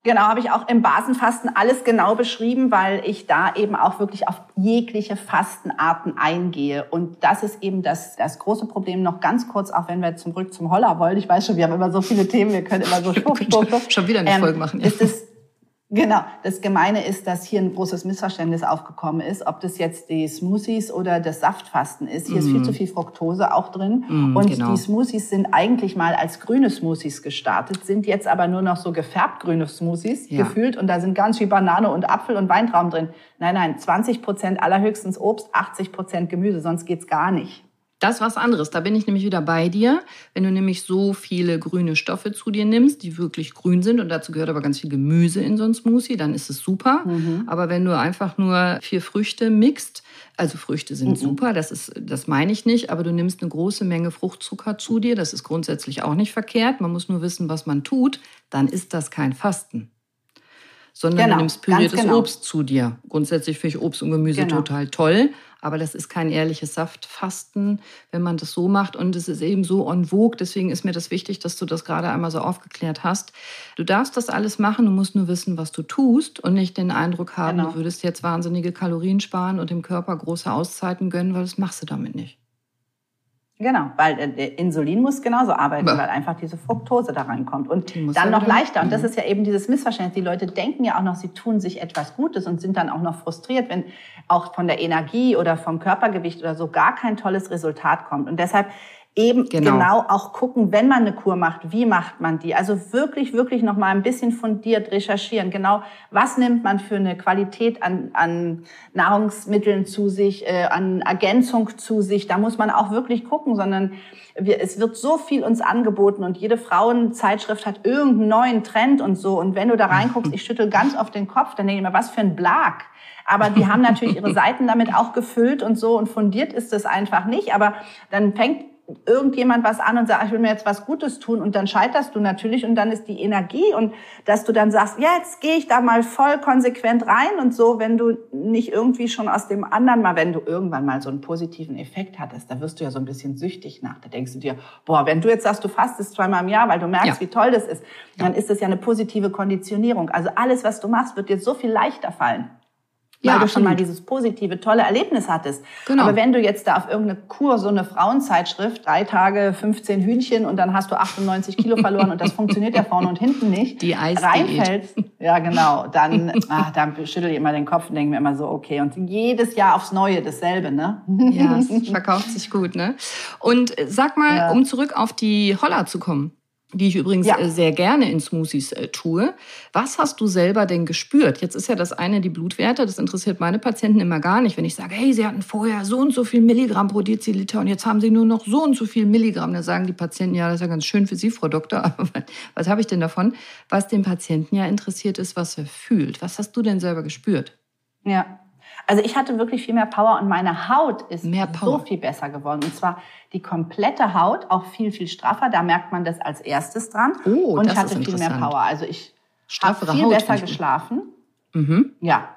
Genau, habe ich auch im Basenfasten alles genau beschrieben, weil ich da eben auch wirklich auf jegliche Fastenarten eingehe. Und das ist eben das, das große Problem. Noch ganz kurz, auch wenn wir zurück zum Holler wollen. Ich weiß schon, wir haben immer so viele Themen, wir können immer so schwupp, Schon wieder eine ähm, Folge machen. Ja. Ist es Genau. Das Gemeine ist, dass hier ein großes Missverständnis aufgekommen ist, ob das jetzt die Smoothies oder das Saftfasten ist. Hier mm. ist viel mhm. zu viel Fructose auch drin. Mm, und genau. die Smoothies sind eigentlich mal als grüne Smoothies gestartet, sind jetzt aber nur noch so gefärbt grüne Smoothies ja. gefühlt. Und da sind ganz viel Banane und Apfel und Weintrauben drin. Nein, nein, 20 Prozent allerhöchstens Obst, 80 Prozent Gemüse, sonst geht's gar nicht. Das ist was anderes. Da bin ich nämlich wieder bei dir. Wenn du nämlich so viele grüne Stoffe zu dir nimmst, die wirklich grün sind und dazu gehört aber ganz viel Gemüse in so ein Smoothie, dann ist es super. Mhm. Aber wenn du einfach nur vier Früchte mixt, also Früchte sind mhm. super, das ist, das meine ich nicht, aber du nimmst eine große Menge Fruchtzucker zu dir, das ist grundsätzlich auch nicht verkehrt. Man muss nur wissen, was man tut, dann ist das kein Fasten sondern genau, du nimmst püriertes genau. Obst zu dir. Grundsätzlich finde ich Obst und Gemüse genau. total toll, aber das ist kein ehrliches Saftfasten, wenn man das so macht. Und es ist eben so en vogue. Deswegen ist mir das wichtig, dass du das gerade einmal so aufgeklärt hast. Du darfst das alles machen, du musst nur wissen, was du tust und nicht den Eindruck haben, genau. du würdest jetzt wahnsinnige Kalorien sparen und dem Körper große Auszeiten gönnen, weil das machst du damit nicht. Genau, weil äh, der Insulin muss genauso arbeiten, ja. weil einfach diese Fructose da reinkommt. Und dann noch leichter. Und das mhm. ist ja eben dieses Missverständnis. Die Leute denken ja auch noch, sie tun sich etwas Gutes und sind dann auch noch frustriert, wenn auch von der Energie oder vom Körpergewicht oder so gar kein tolles Resultat kommt. Und deshalb eben genau. genau. auch gucken, wenn man eine Kur macht, wie macht man die? Also wirklich, wirklich noch mal ein bisschen fundiert recherchieren. Genau, was nimmt man für eine Qualität an, an Nahrungsmitteln zu sich, äh, an Ergänzung zu sich? Da muss man auch wirklich gucken, sondern wir, es wird so viel uns angeboten und jede Frauenzeitschrift hat irgendeinen neuen Trend und so. Und wenn du da reinguckst, ich schüttel ganz oft den Kopf, dann denke ich mir, was für ein Blag. Aber die haben natürlich ihre Seiten damit auch gefüllt und so und fundiert ist es einfach nicht. Aber dann fängt irgendjemand was an und sagt, ich will mir jetzt was Gutes tun und dann scheiterst du natürlich und dann ist die Energie und dass du dann sagst, ja, jetzt gehe ich da mal voll konsequent rein und so, wenn du nicht irgendwie schon aus dem anderen mal, wenn du irgendwann mal so einen positiven Effekt hattest, da wirst du ja so ein bisschen süchtig nach. Da denkst du dir, boah, wenn du jetzt sagst, du fastest zweimal im Jahr, weil du merkst, ja. wie toll das ist, dann ist das ja eine positive Konditionierung. Also alles, was du machst, wird dir so viel leichter fallen weil ja, du schon mal dieses positive, tolle Erlebnis hattest. Genau. Aber wenn du jetzt da auf irgendeine Kur, so eine Frauenzeitschrift, drei Tage 15 Hühnchen und dann hast du 98 Kilo verloren und das funktioniert ja vorne und hinten nicht, Die reinfällst, ja genau, dann, ach, dann schüttel ich immer den Kopf und denke mir immer so, okay, und jedes Jahr aufs Neue dasselbe, ne? Ja, es verkauft sich gut, ne? Und sag mal, ja. um zurück auf die Holler zu kommen die ich übrigens ja. Äh, sehr gerne in Smoothies äh, tue. Was hast du selber denn gespürt? Jetzt ist ja das eine die Blutwerte, das interessiert meine Patienten immer gar nicht. Wenn ich sage, hey, sie hatten vorher so und so viel Milligramm pro Deziliter und jetzt haben sie nur noch so und so viel Milligramm, dann sagen die Patienten, ja, das ist ja ganz schön für Sie, Frau Doktor, aber was habe ich denn davon? Was den Patienten ja interessiert ist, was er fühlt. Was hast du denn selber gespürt? Ja, also ich hatte wirklich viel mehr Power und meine Haut ist so viel besser geworden. Und zwar die komplette Haut, auch viel, viel straffer. Da merkt man das als erstes dran. Oh, und ich hatte viel mehr Power. Also ich habe viel Haut besser geschlafen. Mhm. Ja.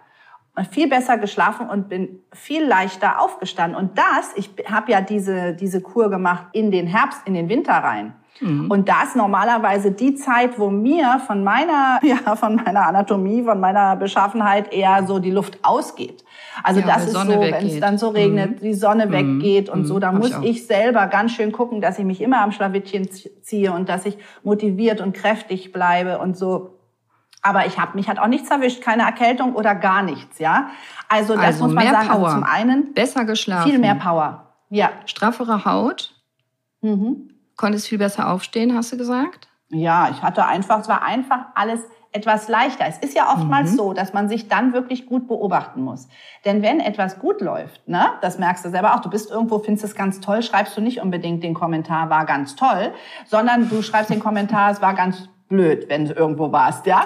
Viel besser geschlafen und bin viel leichter aufgestanden. Und das, ich habe ja diese, diese Kur gemacht in den Herbst, in den Winter rein. Mhm. Und da ist normalerweise die Zeit, wo mir von meiner, ja, von meiner Anatomie, von meiner Beschaffenheit eher so die Luft ausgeht. Also ja, das ist Sonne so, wenn es dann so regnet, mhm. die Sonne mhm. weggeht und mhm. so, da muss ich, ich, selber ganz schön gucken, dass ich mich immer am Schlawittchen ziehe und dass ich motiviert und kräftig bleibe und so. Aber ich habe mich hat auch nichts erwischt, keine Erkältung oder gar nichts, ja. Also das also muss man sagen. Also Power. Also zum einen besser geschlafen, viel mehr Power, ja. Straffere Haut. Mhm. Konntest viel besser aufstehen, hast du gesagt? Ja, ich hatte einfach, es war einfach alles etwas leichter. Es ist ja oftmals mhm. so, dass man sich dann wirklich gut beobachten muss. Denn wenn etwas gut läuft, ne, das merkst du selber auch, du bist irgendwo, findest es ganz toll, schreibst du nicht unbedingt den Kommentar, war ganz toll, sondern du schreibst den Kommentar, es war ganz blöd, wenn du irgendwo warst, ja.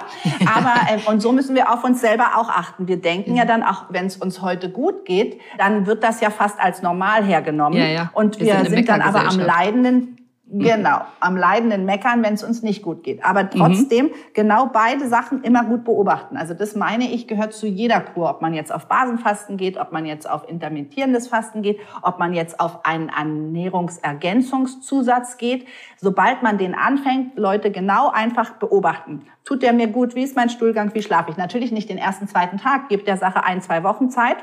Aber äh, und so müssen wir auf uns selber auch achten. Wir denken ja dann auch, wenn es uns heute gut geht, dann wird das ja fast als normal hergenommen. Ja, ja. Und wir, wir sind, sind dann aber am leidenden Genau, am leidenden Meckern, wenn es uns nicht gut geht. Aber trotzdem mhm. genau beide Sachen immer gut beobachten. Also das meine ich, gehört zu jeder Kur. Ob man jetzt auf Basenfasten geht, ob man jetzt auf intermittierendes Fasten geht, ob man jetzt auf einen Ernährungsergänzungszusatz geht. Sobald man den anfängt, Leute genau einfach beobachten. Tut der mir gut? Wie ist mein Stuhlgang? Wie schlafe ich? Natürlich nicht den ersten, zweiten Tag. Gebt der Sache ein, zwei Wochen Zeit.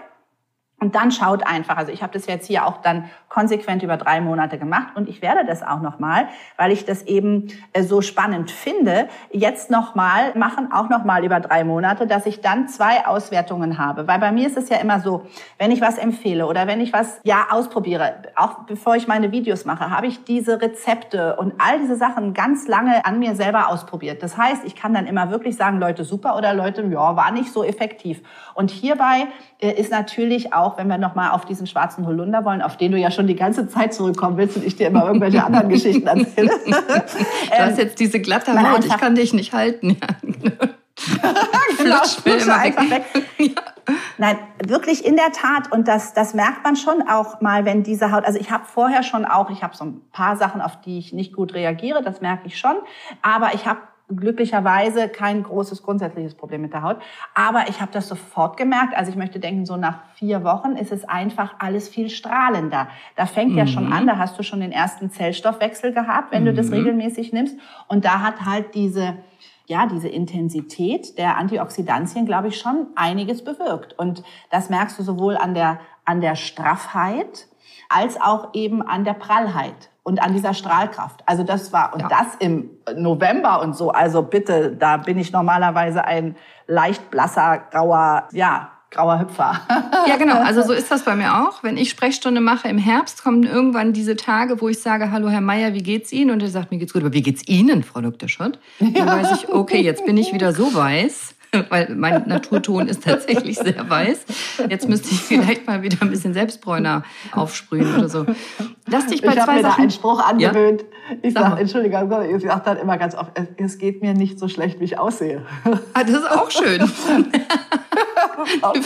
Und dann schaut einfach, also ich habe das jetzt hier auch dann konsequent über drei Monate gemacht und ich werde das auch nochmal, weil ich das eben äh, so spannend finde, jetzt nochmal machen, auch nochmal über drei Monate, dass ich dann zwei Auswertungen habe. Weil bei mir ist es ja immer so, wenn ich was empfehle oder wenn ich was ja ausprobiere, auch bevor ich meine Videos mache, habe ich diese Rezepte und all diese Sachen ganz lange an mir selber ausprobiert. Das heißt, ich kann dann immer wirklich sagen, Leute super oder Leute, ja, war nicht so effektiv. Und hierbei äh, ist natürlich auch auch wenn wir nochmal auf diesen schwarzen Holunder wollen, auf den du ja schon die ganze Zeit zurückkommen willst und ich dir immer irgendwelche anderen Geschichten erzähle. du hast jetzt diese glatte Haut, ich kann dich nicht halten. genau, flutscht einfach weg. ja. Nein, wirklich in der Tat und das das merkt man schon auch mal, wenn diese Haut, also ich habe vorher schon auch, ich habe so ein paar Sachen, auf die ich nicht gut reagiere, das merke ich schon, aber ich habe glücklicherweise kein großes grundsätzliches Problem mit der Haut. Aber ich habe das sofort gemerkt. Also ich möchte denken, so nach vier Wochen ist es einfach alles viel strahlender. Da fängt mhm. ja schon mhm. an, da hast du schon den ersten Zellstoffwechsel gehabt, wenn mhm. du das mhm. regelmäßig nimmst. Und da hat halt diese ja, diese Intensität der Antioxidantien, glaube ich, schon einiges bewirkt. Und das merkst du sowohl an der, an der Straffheit als auch eben an der Prallheit und an dieser Strahlkraft. Also das war, und ja. das im November und so, also bitte, da bin ich normalerweise ein leicht blasser, grauer, ja, grauer Hüpfer. ja, genau. Also so ist das bei mir auch. Wenn ich Sprechstunde mache im Herbst, kommen irgendwann diese Tage, wo ich sage, hallo Herr Meier, wie geht's Ihnen? Und er sagt, mir geht's gut. Aber wie geht's Ihnen, Frau Dr. Schott? Dann ja. weiß ich, okay, jetzt bin ich wieder so weiß. weil mein Naturton ist tatsächlich sehr weiß. Jetzt müsste ich vielleicht mal wieder ein bisschen Selbstbräuner aufsprühen oder so. Lass dich bei ich zwei mir Sachen... da einen Spruch angewöhnt. Ja? Ich sage, Entschuldigung, ich sage dann immer ganz oft, es geht mir nicht so schlecht, wie ich aussehe. Ah, das ist auch schön.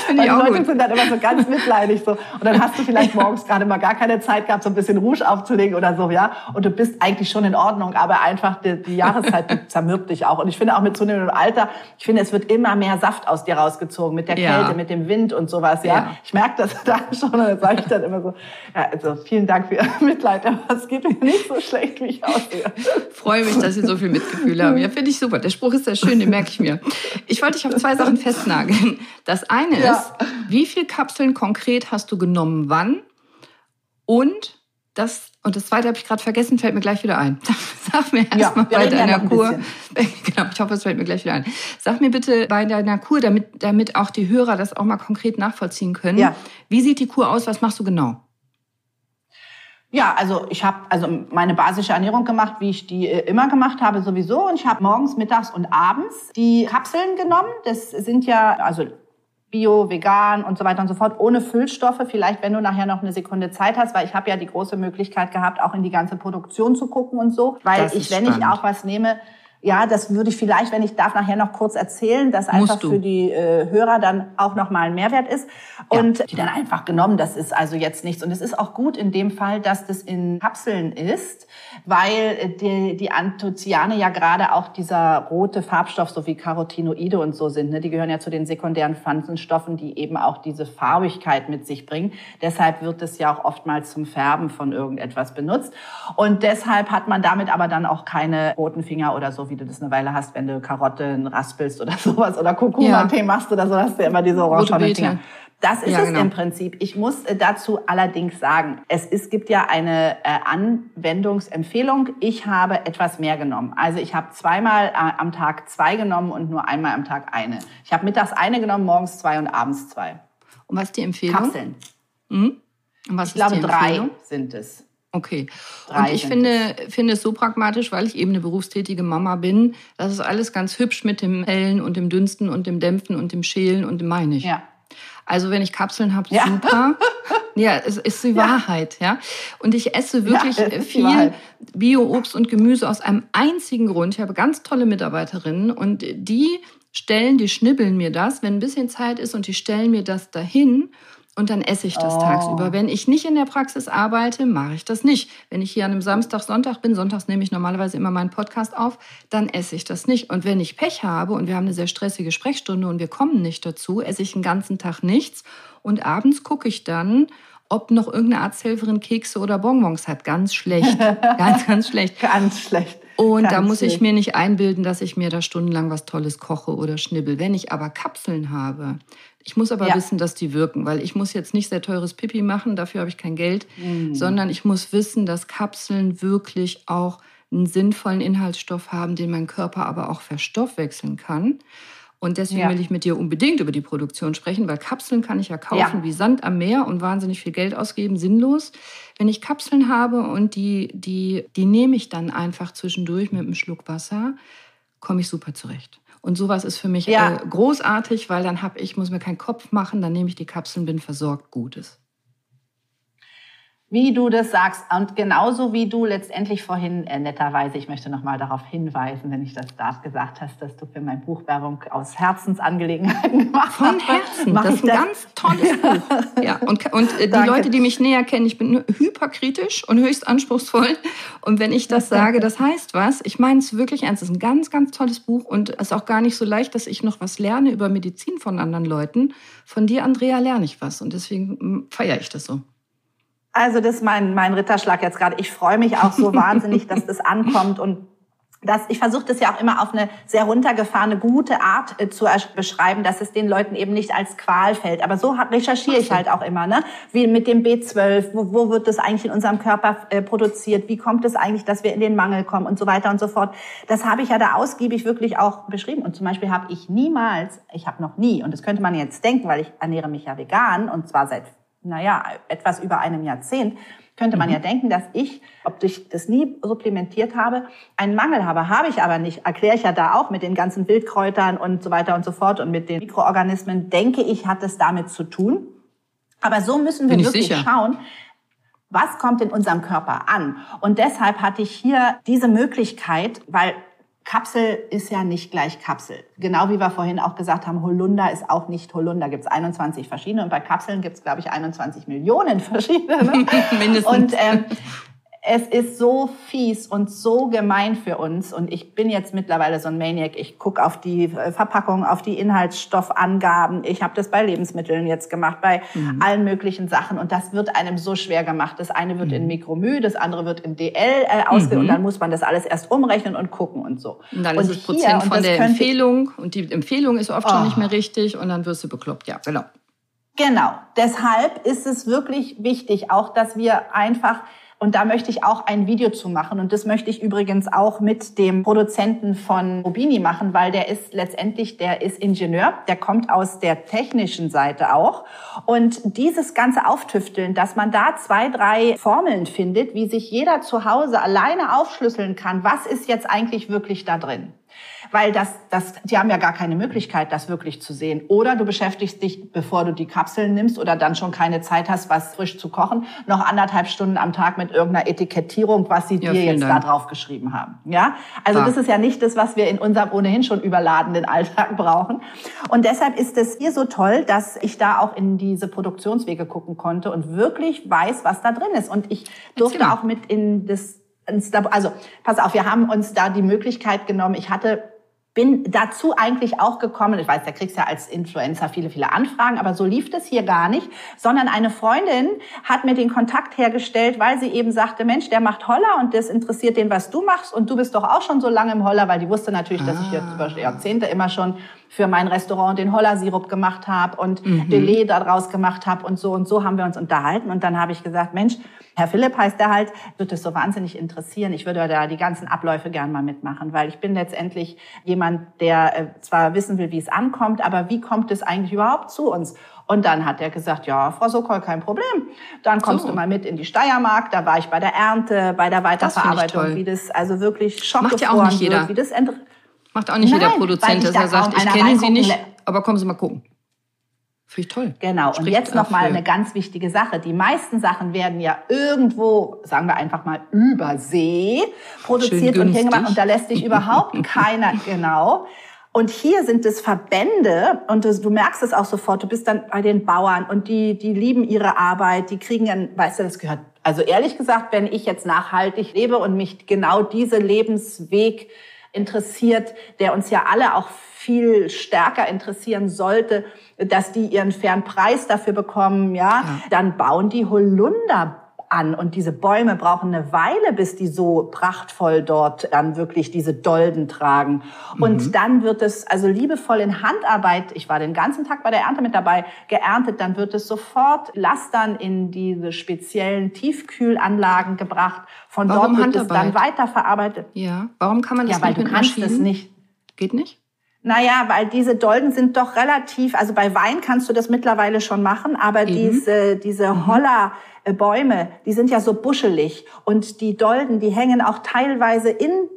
Finde ich auch die Leute gut. sind dann immer so ganz mitleidig so. Und dann hast du vielleicht morgens gerade mal gar keine Zeit gehabt, so ein bisschen Rouge aufzulegen oder so, ja. Und du bist eigentlich schon in Ordnung, aber einfach die, die Jahreszeit zermürbt dich auch. Und ich finde auch mit zunehmendem Alter, ich finde, es wird immer mehr Saft aus dir rausgezogen mit der Kälte, ja. mit dem Wind und sowas, ja. ja. Ich merke das da schon und dann sage ich dann immer so, ja, also vielen Dank für Ihr Mitleid, aber es geht mir nicht so schlecht, wie ich aussehe. Freue mich, dass Sie so viel Mitgefühl haben. Ja, finde ich super. Der Spruch ist sehr schön, den merke ich mir. Ich wollte dich auf zwei Sachen festnageln. Das eine ja. ist, wie viel Kapseln konkret hast du genommen, wann? Und das, und das zweite habe ich gerade vergessen, fällt mir gleich wieder ein. Sag mir erstmal ja, bei deiner Kur. Genau, ich hoffe, es fällt mir gleich wieder ein. Sag mir bitte bei deiner Kur, damit, damit auch die Hörer das auch mal konkret nachvollziehen können. Ja. Wie sieht die Kur aus? Was machst du genau? Ja, also ich habe also meine basische Ernährung gemacht, wie ich die äh, immer gemacht habe sowieso. Und ich habe morgens, mittags und abends die Kapseln genommen. Das sind ja also Bio, vegan und so weiter und so fort, ohne Füllstoffe. Vielleicht, wenn du nachher noch eine Sekunde Zeit hast, weil ich habe ja die große Möglichkeit gehabt, auch in die ganze Produktion zu gucken und so. Weil ich, wenn spannend. ich auch was nehme, ja, das würde ich vielleicht, wenn ich darf, nachher noch kurz erzählen, dass einfach für die äh, Hörer dann auch nochmal ein Mehrwert ist. Und ja. die dann einfach genommen, das ist also jetzt nichts. Und es ist auch gut in dem Fall, dass das in Kapseln ist, weil äh, die, die Anthocyane ja gerade auch dieser rote Farbstoff, so wie Carotinoide und so sind. Ne? Die gehören ja zu den sekundären Pflanzenstoffen, die eben auch diese Farbigkeit mit sich bringen. Deshalb wird es ja auch oftmals zum Färben von irgendetwas benutzt. Und deshalb hat man damit aber dann auch keine roten Finger oder so wie du das eine Weile hast, wenn du Karotten raspelst oder sowas oder Kurkuma-Tee ja. machst oder so, hast du immer diese orangenen Finger. Das ist ja, es genau. im Prinzip. Ich muss äh, dazu allerdings sagen, es ist, gibt ja eine äh, Anwendungsempfehlung. Ich habe etwas mehr genommen. Also ich habe zweimal äh, am Tag zwei genommen und nur einmal am Tag eine. Ich habe mittags eine genommen, morgens zwei und abends zwei. Und was ist die Empfehlung? Kapseln. Mhm. Und was ich glaube, drei sind es. Okay. Und ich finde, finde es so pragmatisch, weil ich eben eine berufstätige Mama bin. Das ist alles ganz hübsch mit dem Hellen und dem Dünsten und dem Dämpfen und dem Schälen und dem meine ich. Ja. Also wenn ich Kapseln habe, ja. super. Ja, es ist die Wahrheit, ja. Und ich esse wirklich ja, viel Bio-Obst und Gemüse aus einem einzigen Grund. Ich habe ganz tolle Mitarbeiterinnen und die stellen, die schnibbeln mir das, wenn ein bisschen Zeit ist und die stellen mir das dahin und dann esse ich das oh. tagsüber. Wenn ich nicht in der Praxis arbeite, mache ich das nicht. Wenn ich hier an einem Samstag, Sonntag bin, sonntags nehme ich normalerweise immer meinen Podcast auf, dann esse ich das nicht. Und wenn ich Pech habe und wir haben eine sehr stressige Sprechstunde und wir kommen nicht dazu, esse ich den ganzen Tag nichts und abends gucke ich dann, ob noch irgendeine Arzthelferin Kekse oder Bonbons hat. Ganz schlecht. ganz, ganz schlecht. ganz schlecht. Und ganz da muss schlecht. ich mir nicht einbilden, dass ich mir da stundenlang was Tolles koche oder schnibbel. Wenn ich aber Kapseln habe, ich muss aber ja. wissen, dass die wirken, weil ich muss jetzt nicht sehr teures Pipi machen, dafür habe ich kein Geld, mhm. sondern ich muss wissen, dass Kapseln wirklich auch einen sinnvollen Inhaltsstoff haben, den mein Körper aber auch verstoffwechseln kann. Und deswegen ja. will ich mit dir unbedingt über die Produktion sprechen, weil Kapseln kann ich ja kaufen ja. wie Sand am Meer und wahnsinnig viel Geld ausgeben, sinnlos. Wenn ich Kapseln habe und die, die, die nehme ich dann einfach zwischendurch mit einem Schluck Wasser, komme ich super zurecht. Und sowas ist für mich ja. äh, großartig, weil dann habe ich, muss mir keinen Kopf machen, dann nehme ich die Kapseln, bin versorgt, Gutes wie du das sagst und genauso wie du letztendlich vorhin äh, netterweise, ich möchte noch mal darauf hinweisen, wenn ich das darf, gesagt hast, dass du für mein Buch Werbung aus Herzensangelegenheiten gemacht hast. Von Herzen, das ist ein das? ganz tolles Buch. Ja, und, und äh, die Leute, die mich näher kennen, ich bin hyperkritisch und höchst anspruchsvoll und wenn ich das sage, das heißt was, ich meine es wirklich ernst, es ist ein ganz, ganz tolles Buch und es ist auch gar nicht so leicht, dass ich noch was lerne über Medizin von anderen Leuten. Von dir, Andrea, lerne ich was und deswegen mm, feiere ich das so. Also das ist mein, mein Ritterschlag jetzt gerade. Ich freue mich auch so wahnsinnig, dass das ankommt und das, ich versuche das ja auch immer auf eine sehr runtergefahrene, gute Art äh, zu beschreiben, dass es den Leuten eben nicht als Qual fällt. Aber so recherchiere ich halt auch immer, ne? Wie mit dem B12, wo, wo wird das eigentlich in unserem Körper äh, produziert? Wie kommt es eigentlich, dass wir in den Mangel kommen und so weiter und so fort? Das habe ich ja da ausgiebig wirklich auch beschrieben. Und zum Beispiel habe ich niemals, ich habe noch nie, und das könnte man jetzt denken, weil ich ernähre mich ja vegan und zwar seit naja, etwas über einem Jahrzehnt, könnte man mhm. ja denken, dass ich, ob ich das nie supplementiert habe, einen Mangel habe. Habe ich aber nicht. Erkläre ich ja da auch mit den ganzen Wildkräutern und so weiter und so fort und mit den Mikroorganismen, denke ich, hat es damit zu tun. Aber so müssen wir wirklich sicher. schauen, was kommt in unserem Körper an. Und deshalb hatte ich hier diese Möglichkeit, weil Kapsel ist ja nicht gleich Kapsel. Genau wie wir vorhin auch gesagt haben, Holunder ist auch nicht Holunder. Gibt es 21 verschiedene und bei Kapseln gibt es, glaube ich, 21 Millionen verschiedene. Mindestens. Und ähm, es ist so fies und so gemein für uns. Und ich bin jetzt mittlerweile so ein Maniac. Ich gucke auf die äh, Verpackung, auf die Inhaltsstoffangaben. Ich habe das bei Lebensmitteln jetzt gemacht, bei mhm. allen möglichen Sachen. Und das wird einem so schwer gemacht. Das eine wird mhm. in Mikromü, das andere wird in DL äh, ausgegeben. Mhm. Und dann muss man das alles erst umrechnen und gucken und so. Und dann und ist es Prozent von der Empfehlung. Und die Empfehlung ist oft oh. schon nicht mehr richtig. Und dann wirst du bekloppt. Ja, genau. Genau. Deshalb ist es wirklich wichtig, auch dass wir einfach und da möchte ich auch ein Video zu machen. Und das möchte ich übrigens auch mit dem Produzenten von Rubini machen, weil der ist letztendlich, der ist Ingenieur, der kommt aus der technischen Seite auch. Und dieses ganze Auftüfteln, dass man da zwei, drei Formeln findet, wie sich jeder zu Hause alleine aufschlüsseln kann, was ist jetzt eigentlich wirklich da drin? Weil das, das, die haben ja gar keine Möglichkeit, das wirklich zu sehen. Oder du beschäftigst dich, bevor du die Kapseln nimmst oder dann schon keine Zeit hast, was frisch zu kochen, noch anderthalb Stunden am Tag mit irgendeiner Etikettierung, was sie ja, dir jetzt Dank. da drauf geschrieben haben. Ja, also Klar. das ist ja nicht das, was wir in unserem ohnehin schon überladenen Alltag brauchen. Und deshalb ist es hier so toll, dass ich da auch in diese Produktionswege gucken konnte und wirklich weiß, was da drin ist. Und ich durfte auch mit in das also pass auf, wir haben uns da die Möglichkeit genommen. Ich hatte bin dazu eigentlich auch gekommen, ich weiß, da kriegst ja als Influencer viele, viele Anfragen, aber so lief das hier gar nicht, sondern eine Freundin hat mir den Kontakt hergestellt, weil sie eben sagte, Mensch, der macht Holler und das interessiert den, was du machst und du bist doch auch schon so lange im Holler, weil die wusste natürlich, dass ich jetzt ah. über Jahrzehnte immer schon für mein Restaurant den Holler-Sirup gemacht habe und mhm. Delay daraus gemacht habe und so und so haben wir uns unterhalten und dann habe ich gesagt, Mensch, Herr Philipp heißt der halt, wird es so wahnsinnig interessieren. Ich würde da die ganzen Abläufe gern mal mitmachen, weil ich bin letztendlich jemand, der äh, zwar wissen will, wie es ankommt, aber wie kommt es eigentlich überhaupt zu uns? Und dann hat er gesagt, ja, Frau Sokol, kein Problem. Dann kommst so. du mal mit in die Steiermark. Da war ich bei der Ernte, bei der Weiterverarbeitung, wie das also wirklich schockgefroren ja auch nicht jeder. Wird, wie das Macht auch nicht Nein, jeder Produzent, dass er sagt, ich kenne Sie nicht, aber kommen Sie mal gucken. Finde ich toll. Genau. Spricht und jetzt nochmal eine ganz wichtige Sache. Die meisten Sachen werden ja irgendwo, sagen wir einfach mal, über See produziert und hingemacht. Und da lässt sich überhaupt keiner, genau. Und hier sind es Verbände und du merkst es auch sofort. Du bist dann bei den Bauern und die, die lieben ihre Arbeit. Die kriegen dann, weißt du, das gehört. Also ehrlich gesagt, wenn ich jetzt nachhaltig lebe und mich genau diese Lebensweg interessiert, der uns ja alle auch viel stärker interessieren sollte, dass die ihren fairen Preis dafür bekommen, ja, ja. dann bauen die Holunder an und diese Bäume brauchen eine Weile, bis die so prachtvoll dort dann wirklich diese Dolden tragen. Und mhm. dann wird es also liebevoll in Handarbeit, ich war den ganzen Tag bei der Ernte mit dabei, geerntet, dann wird es sofort Lastern in diese speziellen Tiefkühlanlagen gebracht. Von Warum dort wird Handarbeit? es dann weiterverarbeitet. Ja, warum kann man das ja, nicht weil du kannst es nicht. Geht nicht? Naja, weil diese Dolden sind doch relativ, also bei Wein kannst du das mittlerweile schon machen, aber Eben. diese, diese mhm. Holler-Bäume, die sind ja so buschelig und die Dolden, die hängen auch teilweise in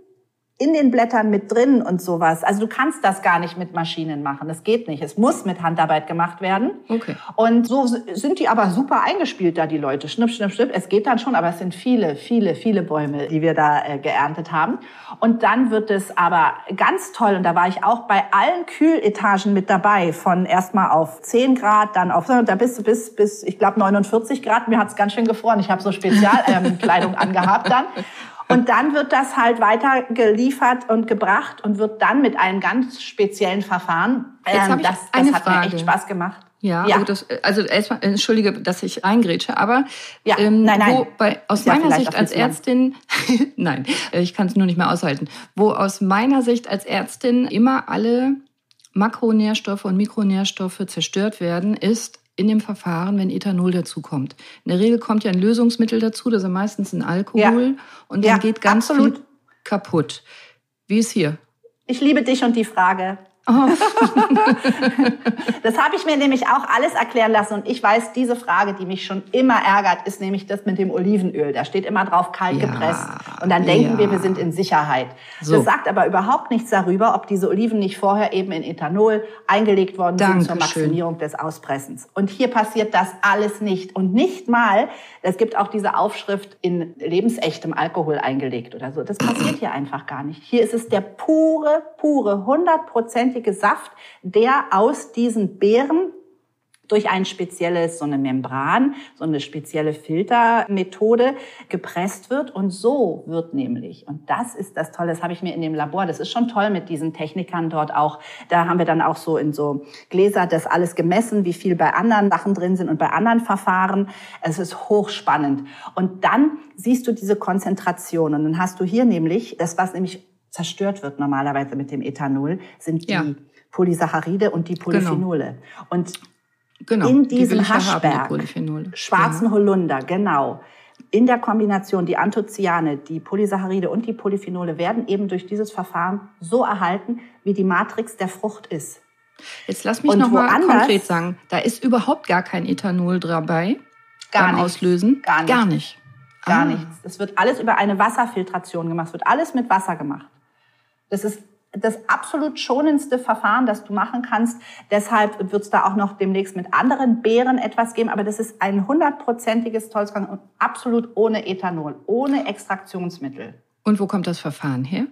in den Blättern mit drin und sowas. Also du kannst das gar nicht mit Maschinen machen. Das geht nicht. Es muss mit Handarbeit gemacht werden. Okay. Und so sind die aber super eingespielt da, die Leute. Schnipp, schnipp, schnipp. Es geht dann schon, aber es sind viele, viele, viele Bäume, die wir da äh, geerntet haben. Und dann wird es aber ganz toll. Und da war ich auch bei allen Kühletagen mit dabei. Von erstmal auf 10 Grad, dann auf, da bist du bis, bis, ich glaube, 49 Grad. Mir hat's ganz schön gefroren. Ich habe so Spezialkleidung ähm, angehabt dann. Und dann wird das halt weiter geliefert und gebracht und wird dann mit einem ganz speziellen Verfahren. Jetzt ähm, das das hat Frage. mir echt Spaß gemacht. Ja, ja. Also, das, also erstmal, entschuldige, dass ich reingrätsche, aber ja, ähm, nein, nein. Wo bei, aus ja, meiner Sicht als Ärztin, nein, ich kann es nur nicht mehr aushalten, wo aus meiner Sicht als Ärztin immer alle Makronährstoffe und Mikronährstoffe zerstört werden, ist in dem Verfahren, wenn Ethanol dazukommt. In der Regel kommt ja ein Lösungsmittel dazu, das ist meistens ein Alkohol ja. und dann ja, geht ganz absolut. viel kaputt. Wie ist hier? Ich liebe dich und die Frage. Oh. das habe ich mir nämlich auch alles erklären lassen und ich weiß, diese Frage, die mich schon immer ärgert, ist nämlich das mit dem Olivenöl. Da steht immer drauf kalt ja, gepresst und dann denken ja. wir, wir sind in Sicherheit. So. Das sagt aber überhaupt nichts darüber, ob diese Oliven nicht vorher eben in Ethanol eingelegt worden Dankeschön. sind zur Maximierung des Auspressens. Und hier passiert das alles nicht und nicht mal, es gibt auch diese Aufschrift in lebensechtem Alkohol eingelegt oder so. Das passiert hier einfach gar nicht. Hier ist es der pure, pure, hundertprozentige Saft, der aus diesen Beeren durch ein spezielles, so eine Membran, so eine spezielle Filtermethode gepresst wird. Und so wird nämlich, und das ist das Tolle, das habe ich mir in dem Labor, das ist schon toll mit diesen Technikern dort auch, da haben wir dann auch so in so Gläser das alles gemessen, wie viel bei anderen Sachen drin sind und bei anderen Verfahren. Es ist hochspannend. Und dann siehst du diese Konzentration und dann hast du hier nämlich, das was nämlich zerstört wird normalerweise mit dem Ethanol, sind die ja. Polysaccharide und die genau. Polyphenole. Genau. Und Genau, in diesem die Haschberg, haben, schwarzen ja. Holunder, genau. In der Kombination die Anthocyane, die Polysaccharide und die Polyphenole werden eben durch dieses Verfahren so erhalten, wie die Matrix der Frucht ist. Jetzt lass mich noch mal konkret sagen, da ist überhaupt gar kein Ethanol dabei gar beim nichts, Auslösen. Gar, nicht. gar nicht. Gar ah. nichts. Das wird alles über eine Wasserfiltration gemacht. Es wird alles mit Wasser gemacht. Das ist das absolut schonendste Verfahren, das du machen kannst. Deshalb wird es da auch noch demnächst mit anderen Beeren etwas geben. Aber das ist ein hundertprozentiges Tolzgang und absolut ohne Ethanol, ohne Extraktionsmittel. Und wo kommt das Verfahren her?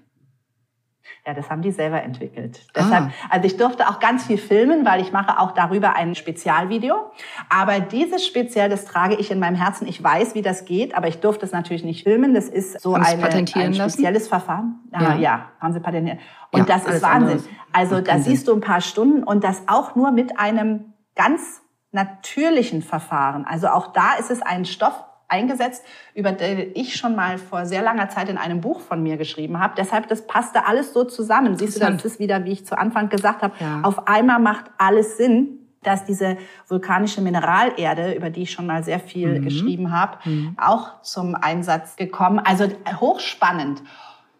Ja, das haben die selber entwickelt. Ah. Deshalb, also ich durfte auch ganz viel filmen, weil ich mache auch darüber ein Spezialvideo. Aber dieses speziell, das trage ich in meinem Herzen. Ich weiß, wie das geht, aber ich durfte es natürlich nicht filmen. Das ist so eine, ein spezielles lassen? Verfahren. Ja, ja. ja, haben sie patentiert. Und ja, das ist Wahnsinn. Also da siehst du ein paar Stunden und das auch nur mit einem ganz natürlichen Verfahren. Also auch da ist es ein Stoff, eingesetzt, über den ich schon mal vor sehr langer Zeit in einem Buch von mir geschrieben habe. Deshalb, das passte alles so zusammen. Siehst du, das ist wieder, wie ich zu Anfang gesagt habe, ja. auf einmal macht alles Sinn dass diese vulkanische Mineralerde, über die ich schon mal sehr viel mhm. geschrieben habe, mhm. auch zum Einsatz gekommen. Also hochspannend.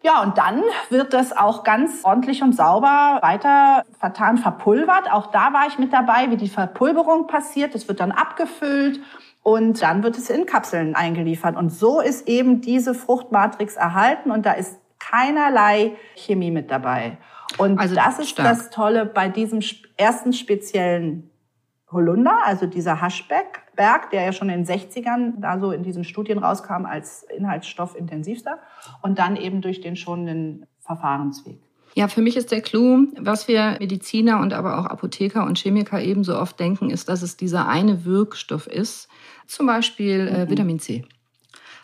Ja, und dann wird das auch ganz ordentlich und sauber weiter vertan, verpulvert. Auch da war ich mit dabei, wie die Verpulverung passiert. Das wird dann abgefüllt und dann wird es in Kapseln eingeliefert. Und so ist eben diese Fruchtmatrix erhalten und da ist keinerlei Chemie mit dabei. Und also das ist stark. das Tolle bei diesem ersten speziellen Holunder, also dieser Haschberg, der ja schon in den 60ern da so in diesen Studien rauskam als Inhaltsstoff intensivster und dann eben durch den schonenden Verfahrensweg. Ja, für mich ist der Clou, was wir Mediziner und aber auch Apotheker und Chemiker ebenso oft denken, ist, dass es dieser eine Wirkstoff ist, zum Beispiel äh, mhm. Vitamin C.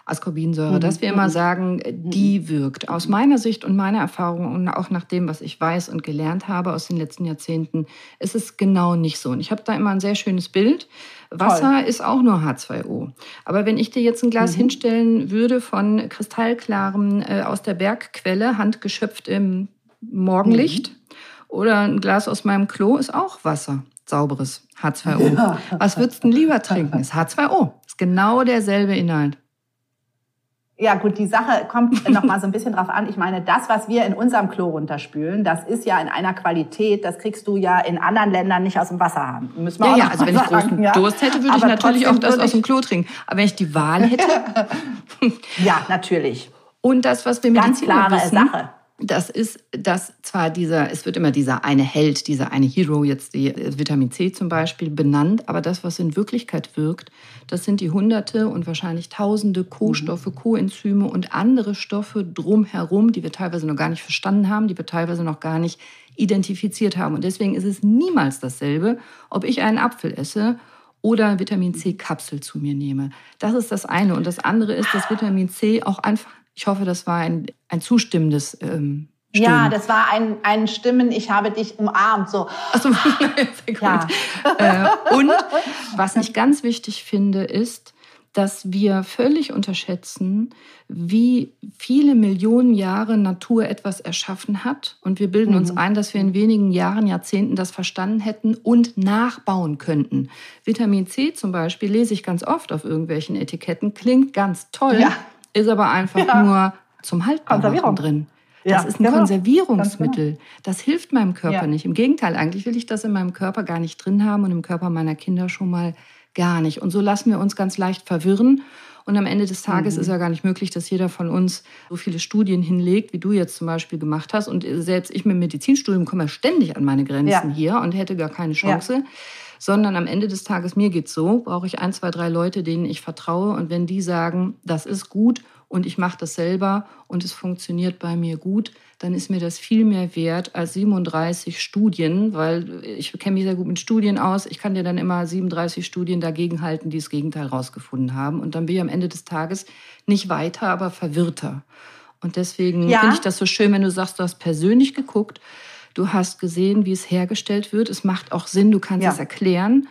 Ascorbinsäure, mhm. dass wir immer mhm. sagen, die mhm. wirkt. Aus meiner Sicht und meiner Erfahrung und auch nach dem, was ich weiß und gelernt habe aus den letzten Jahrzehnten, ist es genau nicht so. Und ich habe da immer ein sehr schönes Bild. Wasser Toll. ist auch nur H2O. Aber wenn ich dir jetzt ein Glas mhm. hinstellen würde von kristallklarem äh, aus der Bergquelle, handgeschöpft im Morgenlicht, mhm. oder ein Glas aus meinem Klo, ist auch Wasser sauberes H2O. Ja. Was würdest du lieber trinken? Ist H2O. Ist genau derselbe Inhalt. Ja, gut, die Sache kommt noch mal so ein bisschen drauf an. Ich meine, das, was wir in unserem Klo runterspülen, das ist ja in einer Qualität, das kriegst du ja in anderen Ländern nicht aus dem Wasser haben. Müssen wir ja, ja, also wenn ich großen ja. Durst hätte, würde Aber ich natürlich auch das aus dem Klo trinken. Aber wenn ich die Wahl hätte. ja, natürlich. Und das, was wir mit Ganz klare wissen, Sache das ist, dass zwar dieser, es wird immer dieser eine Held, dieser eine Hero, jetzt die Vitamin C zum Beispiel, benannt, aber das, was in Wirklichkeit wirkt, das sind die hunderte und wahrscheinlich tausende Co-Stoffe, mhm. Coenzyme und andere Stoffe drumherum, die wir teilweise noch gar nicht verstanden haben, die wir teilweise noch gar nicht identifiziert haben. Und deswegen ist es niemals dasselbe, ob ich einen Apfel esse oder Vitamin C-Kapsel zu mir nehme. Das ist das eine. Und das andere ist, dass Vitamin C auch einfach ich hoffe, das war ein, ein zustimmendes ähm, Stimmen. Ja, das war ein, ein Stimmen, ich habe dich umarmt. So. Gut. Ja. Äh, und was ich ganz wichtig finde, ist, dass wir völlig unterschätzen, wie viele Millionen Jahre Natur etwas erschaffen hat. Und wir bilden mhm. uns ein, dass wir in wenigen Jahren, Jahrzehnten das verstanden hätten und nachbauen könnten. Vitamin C zum Beispiel lese ich ganz oft auf irgendwelchen Etiketten, klingt ganz toll. Ja ist aber einfach ja. nur zum Haltbarmachen drin. Das ja, ist ein genau. Konservierungsmittel. Genau. Das hilft meinem Körper ja. nicht. Im Gegenteil, eigentlich will ich das in meinem Körper gar nicht drin haben und im Körper meiner Kinder schon mal gar nicht. Und so lassen wir uns ganz leicht verwirren. Und am Ende des Tages mhm. ist ja gar nicht möglich, dass jeder von uns so viele Studien hinlegt, wie du jetzt zum Beispiel gemacht hast. Und selbst ich mit dem Medizinstudium komme ja ständig an meine Grenzen ja. hier und hätte gar keine Chance. Ja. Sondern am Ende des Tages, mir geht's so, brauche ich ein, zwei, drei Leute, denen ich vertraue. Und wenn die sagen, das ist gut und ich mache das selber und es funktioniert bei mir gut, dann ist mir das viel mehr wert als 37 Studien, weil ich kenne mich sehr gut mit Studien aus. Ich kann dir dann immer 37 Studien dagegen halten, die das Gegenteil rausgefunden haben. Und dann bin ich am Ende des Tages nicht weiter, aber verwirrter. Und deswegen ja. finde ich das so schön, wenn du sagst, du hast persönlich geguckt, du hast gesehen, wie es hergestellt wird. Es macht auch Sinn, du kannst ja. es erklären.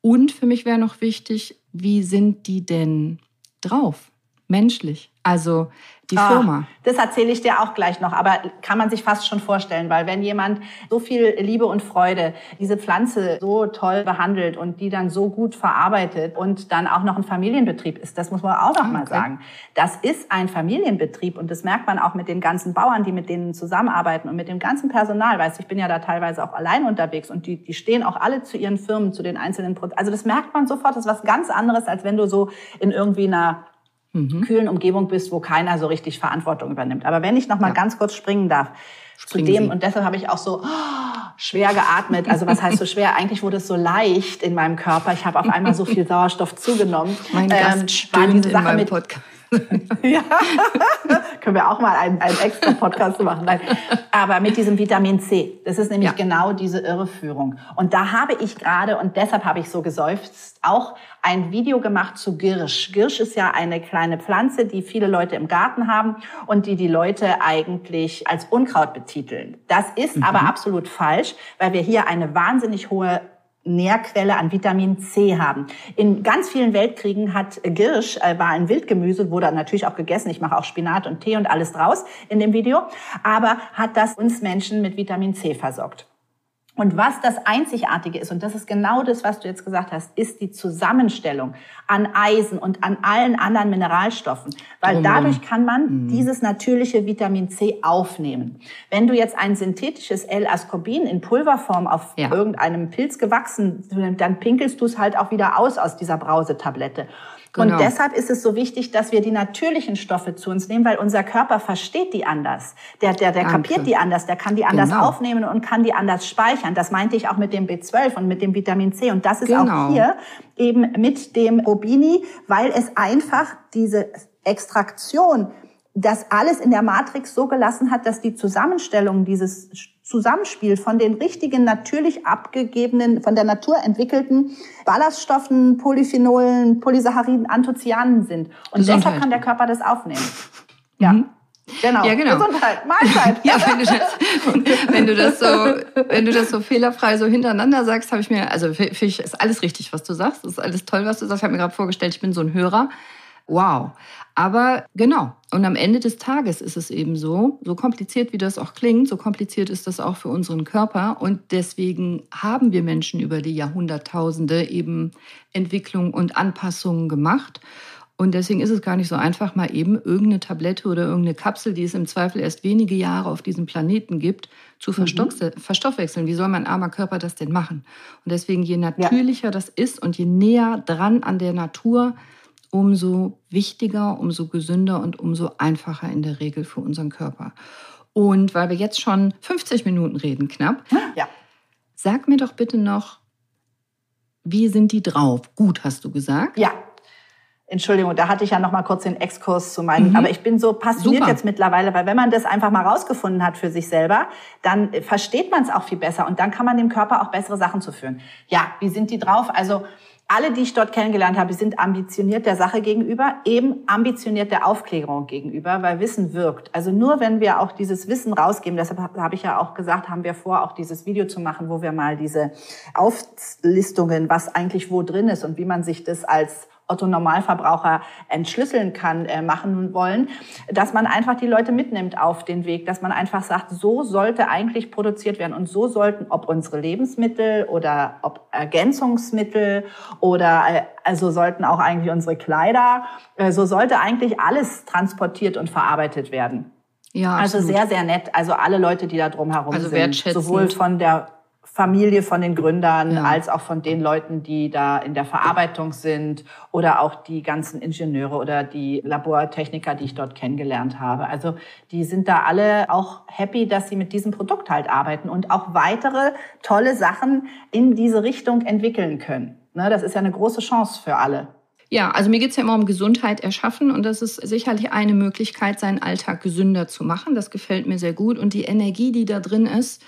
Und für mich wäre noch wichtig, wie sind die denn drauf? Menschlich. Also die ah, Firma. Das erzähle ich dir auch gleich noch, aber kann man sich fast schon vorstellen, weil wenn jemand so viel Liebe und Freude diese Pflanze so toll behandelt und die dann so gut verarbeitet und dann auch noch ein Familienbetrieb ist, das muss man auch noch okay. mal sagen. Das ist ein Familienbetrieb und das merkt man auch mit den ganzen Bauern, die mit denen zusammenarbeiten und mit dem ganzen Personal. Weißt du, ich bin ja da teilweise auch allein unterwegs und die, die stehen auch alle zu ihren Firmen, zu den einzelnen Produkten. Also das merkt man sofort, das ist was ganz anderes, als wenn du so in irgendwie einer mhm. kühlen Umgebung bist, wo keiner so richtig Verantwortung übernimmt. Aber wenn ich noch mal ja. ganz kurz springen darf, Springen zu dem, Sie. und deshalb habe ich auch so oh, schwer geatmet. Also was heißt so schwer? Eigentlich wurde es so leicht in meinem Körper. Ich habe auf einmal so viel Sauerstoff zugenommen. Mein Gast ähm, stöhnt in meinem Podcast. ja, können wir auch mal einen, einen extra Podcast machen. Nein. Aber mit diesem Vitamin C, das ist nämlich ja. genau diese Irreführung. Und da habe ich gerade, und deshalb habe ich so geseufzt, auch ein Video gemacht zu Girsch. Girsch ist ja eine kleine Pflanze, die viele Leute im Garten haben und die die Leute eigentlich als Unkraut betiteln. Das ist mhm. aber absolut falsch, weil wir hier eine wahnsinnig hohe Nährquelle an Vitamin C haben. In ganz vielen Weltkriegen hat Girsch, äh, war ein Wildgemüse, wurde natürlich auch gegessen. Ich mache auch Spinat und Tee und alles draus in dem Video. Aber hat das uns Menschen mit Vitamin C versorgt. Und was das Einzigartige ist, und das ist genau das, was du jetzt gesagt hast, ist die Zusammenstellung an Eisen und an allen anderen Mineralstoffen. Weil dadurch kann man mhm. dieses natürliche Vitamin C aufnehmen. Wenn du jetzt ein synthetisches L-Ascorbin in Pulverform auf ja. irgendeinem Pilz gewachsen, dann pinkelst du es halt auch wieder aus aus dieser Brausetablette. Genau. Und deshalb ist es so wichtig, dass wir die natürlichen Stoffe zu uns nehmen, weil unser Körper versteht die anders. Der, der, der kapiert die anders, der kann die anders genau. aufnehmen und kann die anders speichern. Das meinte ich auch mit dem B12 und mit dem Vitamin C. Und das ist genau. auch hier eben mit dem Robini, weil es einfach diese Extraktion das alles in der Matrix so gelassen hat, dass die Zusammenstellung dieses Zusammenspiel von den richtigen, natürlich abgegebenen, von der Natur entwickelten Ballaststoffen, Polyphenolen, Polysacchariden, Anthocyanen sind. Und Gesundheit. deshalb kann der Körper das aufnehmen. Ja. Mhm. Genau. Ja, genau. Gesundheit, Mahlzeit. ja, wenn du, das, wenn du das so, wenn du das so fehlerfrei so hintereinander sagst, habe ich mir, also ist alles richtig, was du sagst. Ist alles toll, was du sagst. Ich habe mir gerade vorgestellt, ich bin so ein Hörer. Wow. Aber genau, und am Ende des Tages ist es eben so, so kompliziert wie das auch klingt, so kompliziert ist das auch für unseren Körper. Und deswegen haben wir Menschen über die Jahrhunderttausende eben Entwicklung und Anpassungen gemacht. Und deswegen ist es gar nicht so einfach, mal eben irgendeine Tablette oder irgendeine Kapsel, die es im Zweifel erst wenige Jahre auf diesem Planeten gibt, zu mhm. verstoffwechseln. Wie soll mein armer Körper das denn machen? Und deswegen, je natürlicher ja. das ist und je näher dran an der Natur, umso wichtiger, umso gesünder und umso einfacher in der Regel für unseren Körper. Und weil wir jetzt schon 50 Minuten reden, knapp, ja. sag mir doch bitte noch, wie sind die drauf? Gut, hast du gesagt? Ja. Entschuldigung, da hatte ich ja noch mal kurz den Exkurs zu meinen, mhm. aber ich bin so passioniert Super. jetzt mittlerweile, weil wenn man das einfach mal rausgefunden hat für sich selber, dann versteht man es auch viel besser und dann kann man dem Körper auch bessere Sachen zuführen. Ja, wie sind die drauf? Also alle, die ich dort kennengelernt habe, sind ambitioniert der Sache gegenüber, eben ambitioniert der Aufklärung gegenüber, weil Wissen wirkt. Also nur wenn wir auch dieses Wissen rausgeben, deshalb habe ich ja auch gesagt, haben wir vor, auch dieses Video zu machen, wo wir mal diese Auflistungen, was eigentlich wo drin ist und wie man sich das als Otto Normalverbraucher entschlüsseln kann, äh, machen wollen, dass man einfach die Leute mitnimmt auf den Weg, dass man einfach sagt, so sollte eigentlich produziert werden und so sollten, ob unsere Lebensmittel oder ob Ergänzungsmittel oder äh, also sollten auch eigentlich unsere Kleider, äh, so sollte eigentlich alles transportiert und verarbeitet werden. Ja, also absolut. sehr, sehr nett. Also alle Leute, die da drumherum also sind, sowohl von der Familie von den Gründern Ja. als auch von den Leuten, die da in der Verarbeitung sind oder auch die ganzen Ingenieure oder die Labortechniker, die ich dort kennengelernt habe. Also die sind da alle auch happy, dass sie mit diesem Produkt halt arbeiten und auch weitere tolle Sachen in diese Richtung entwickeln können. Ne, das ist ja eine große Chance für alle. Ja, also mir geht's ja immer um Gesundheit erschaffen und das ist sicherlich eine Möglichkeit, seinen Alltag gesünder zu machen. Das gefällt mir sehr gut. Und die Energie, die da drin ist,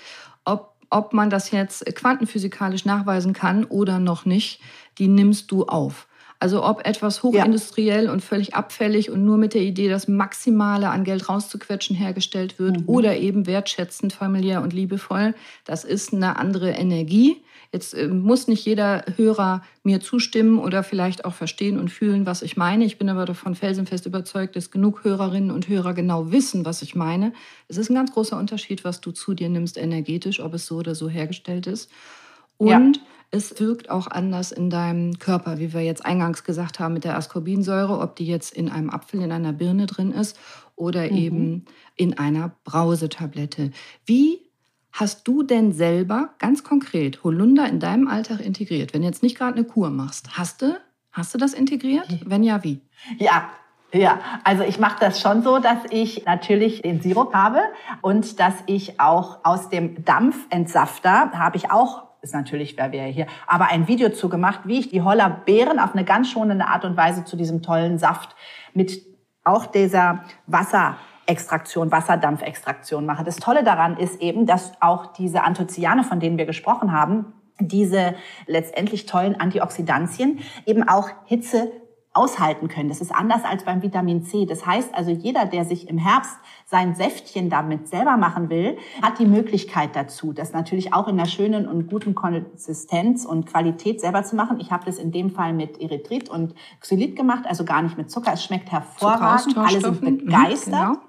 ob, man das jetzt quantenphysikalisch nachweisen kann oder noch nicht, die nimmst du auf. Also ob etwas hochindustriell und völlig abfällig und nur mit der Idee, das Maximale an Geld rauszuquetschen, hergestellt wird Mhm. oder eben wertschätzend, familiär und liebevoll, das ist eine andere Energie. Jetzt äh, muss nicht jeder Hörer mir zustimmen oder vielleicht auch verstehen und fühlen, was ich meine. Ich bin aber davon felsenfest überzeugt, dass genug Hörerinnen und Hörer genau wissen, was ich meine. Es ist ein ganz großer Unterschied, was du zu dir nimmst energetisch, ob es so oder so hergestellt ist. Ja. Und es wirkt auch anders in deinem Körper, wie wir jetzt eingangs gesagt haben mit der Ascorbinsäure, ob die jetzt in einem Apfel, in einer Birne drin ist oder Mhm. eben in einer Brausetablette. Wie hast du denn selber ganz konkret Holunder in deinem Alltag integriert? Wenn du jetzt nicht gerade eine Kur machst, hast du, hast du das integriert? Wenn ja, wie? Ja, ja, also ich mache das schon so, dass ich natürlich den Sirup habe und dass ich auch aus dem Dampfentsafter habe ich auch ist natürlich, wer wir hier, aber ein Video zu gemacht, wie ich die Holler Beeren auf eine ganz schonende Art und Weise zu diesem tollen Saft mit auch dieser Wasserextraktion, Wasserdampfextraktion mache. Das Tolle daran ist eben, dass auch diese Anthocyane, von denen wir gesprochen haben, diese letztendlich tollen Antioxidantien eben auch Hitze aushalten können. Das ist anders als beim Vitamin C. Das heißt also, jeder, der sich im Herbst sein Säftchen damit selber machen will, hat die Möglichkeit dazu, das natürlich auch in einer schönen und guten Konsistenz und Qualität selber zu machen. Ich habe das in dem Fall mit Erythrit und Xylit gemacht, also gar nicht mit Zucker. Es schmeckt hervorragend. Alle sind. Mhm, begeistert.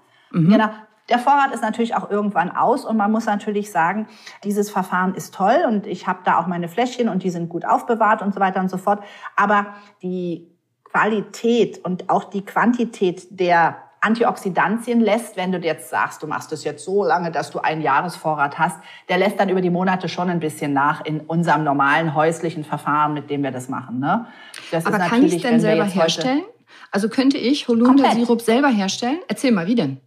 Genau. Genau. Der Vorrat ist natürlich auch irgendwann aus und man muss natürlich sagen, dieses Verfahren ist toll und ich habe da auch meine Fläschchen und die sind gut aufbewahrt und so weiter und so fort. Aber die Qualität und auch die Quantität der Antioxidantien lässt, wenn du jetzt sagst, du machst es jetzt so lange, dass du einen Jahresvorrat hast, der lässt dann über die Monate schon ein bisschen nach in unserem normalen häuslichen Verfahren, mit dem wir das machen. Ne? Das Aber kann ich denn selber herstellen? Also könnte ich Holundersirup selber herstellen? Erzähl mal, wie denn?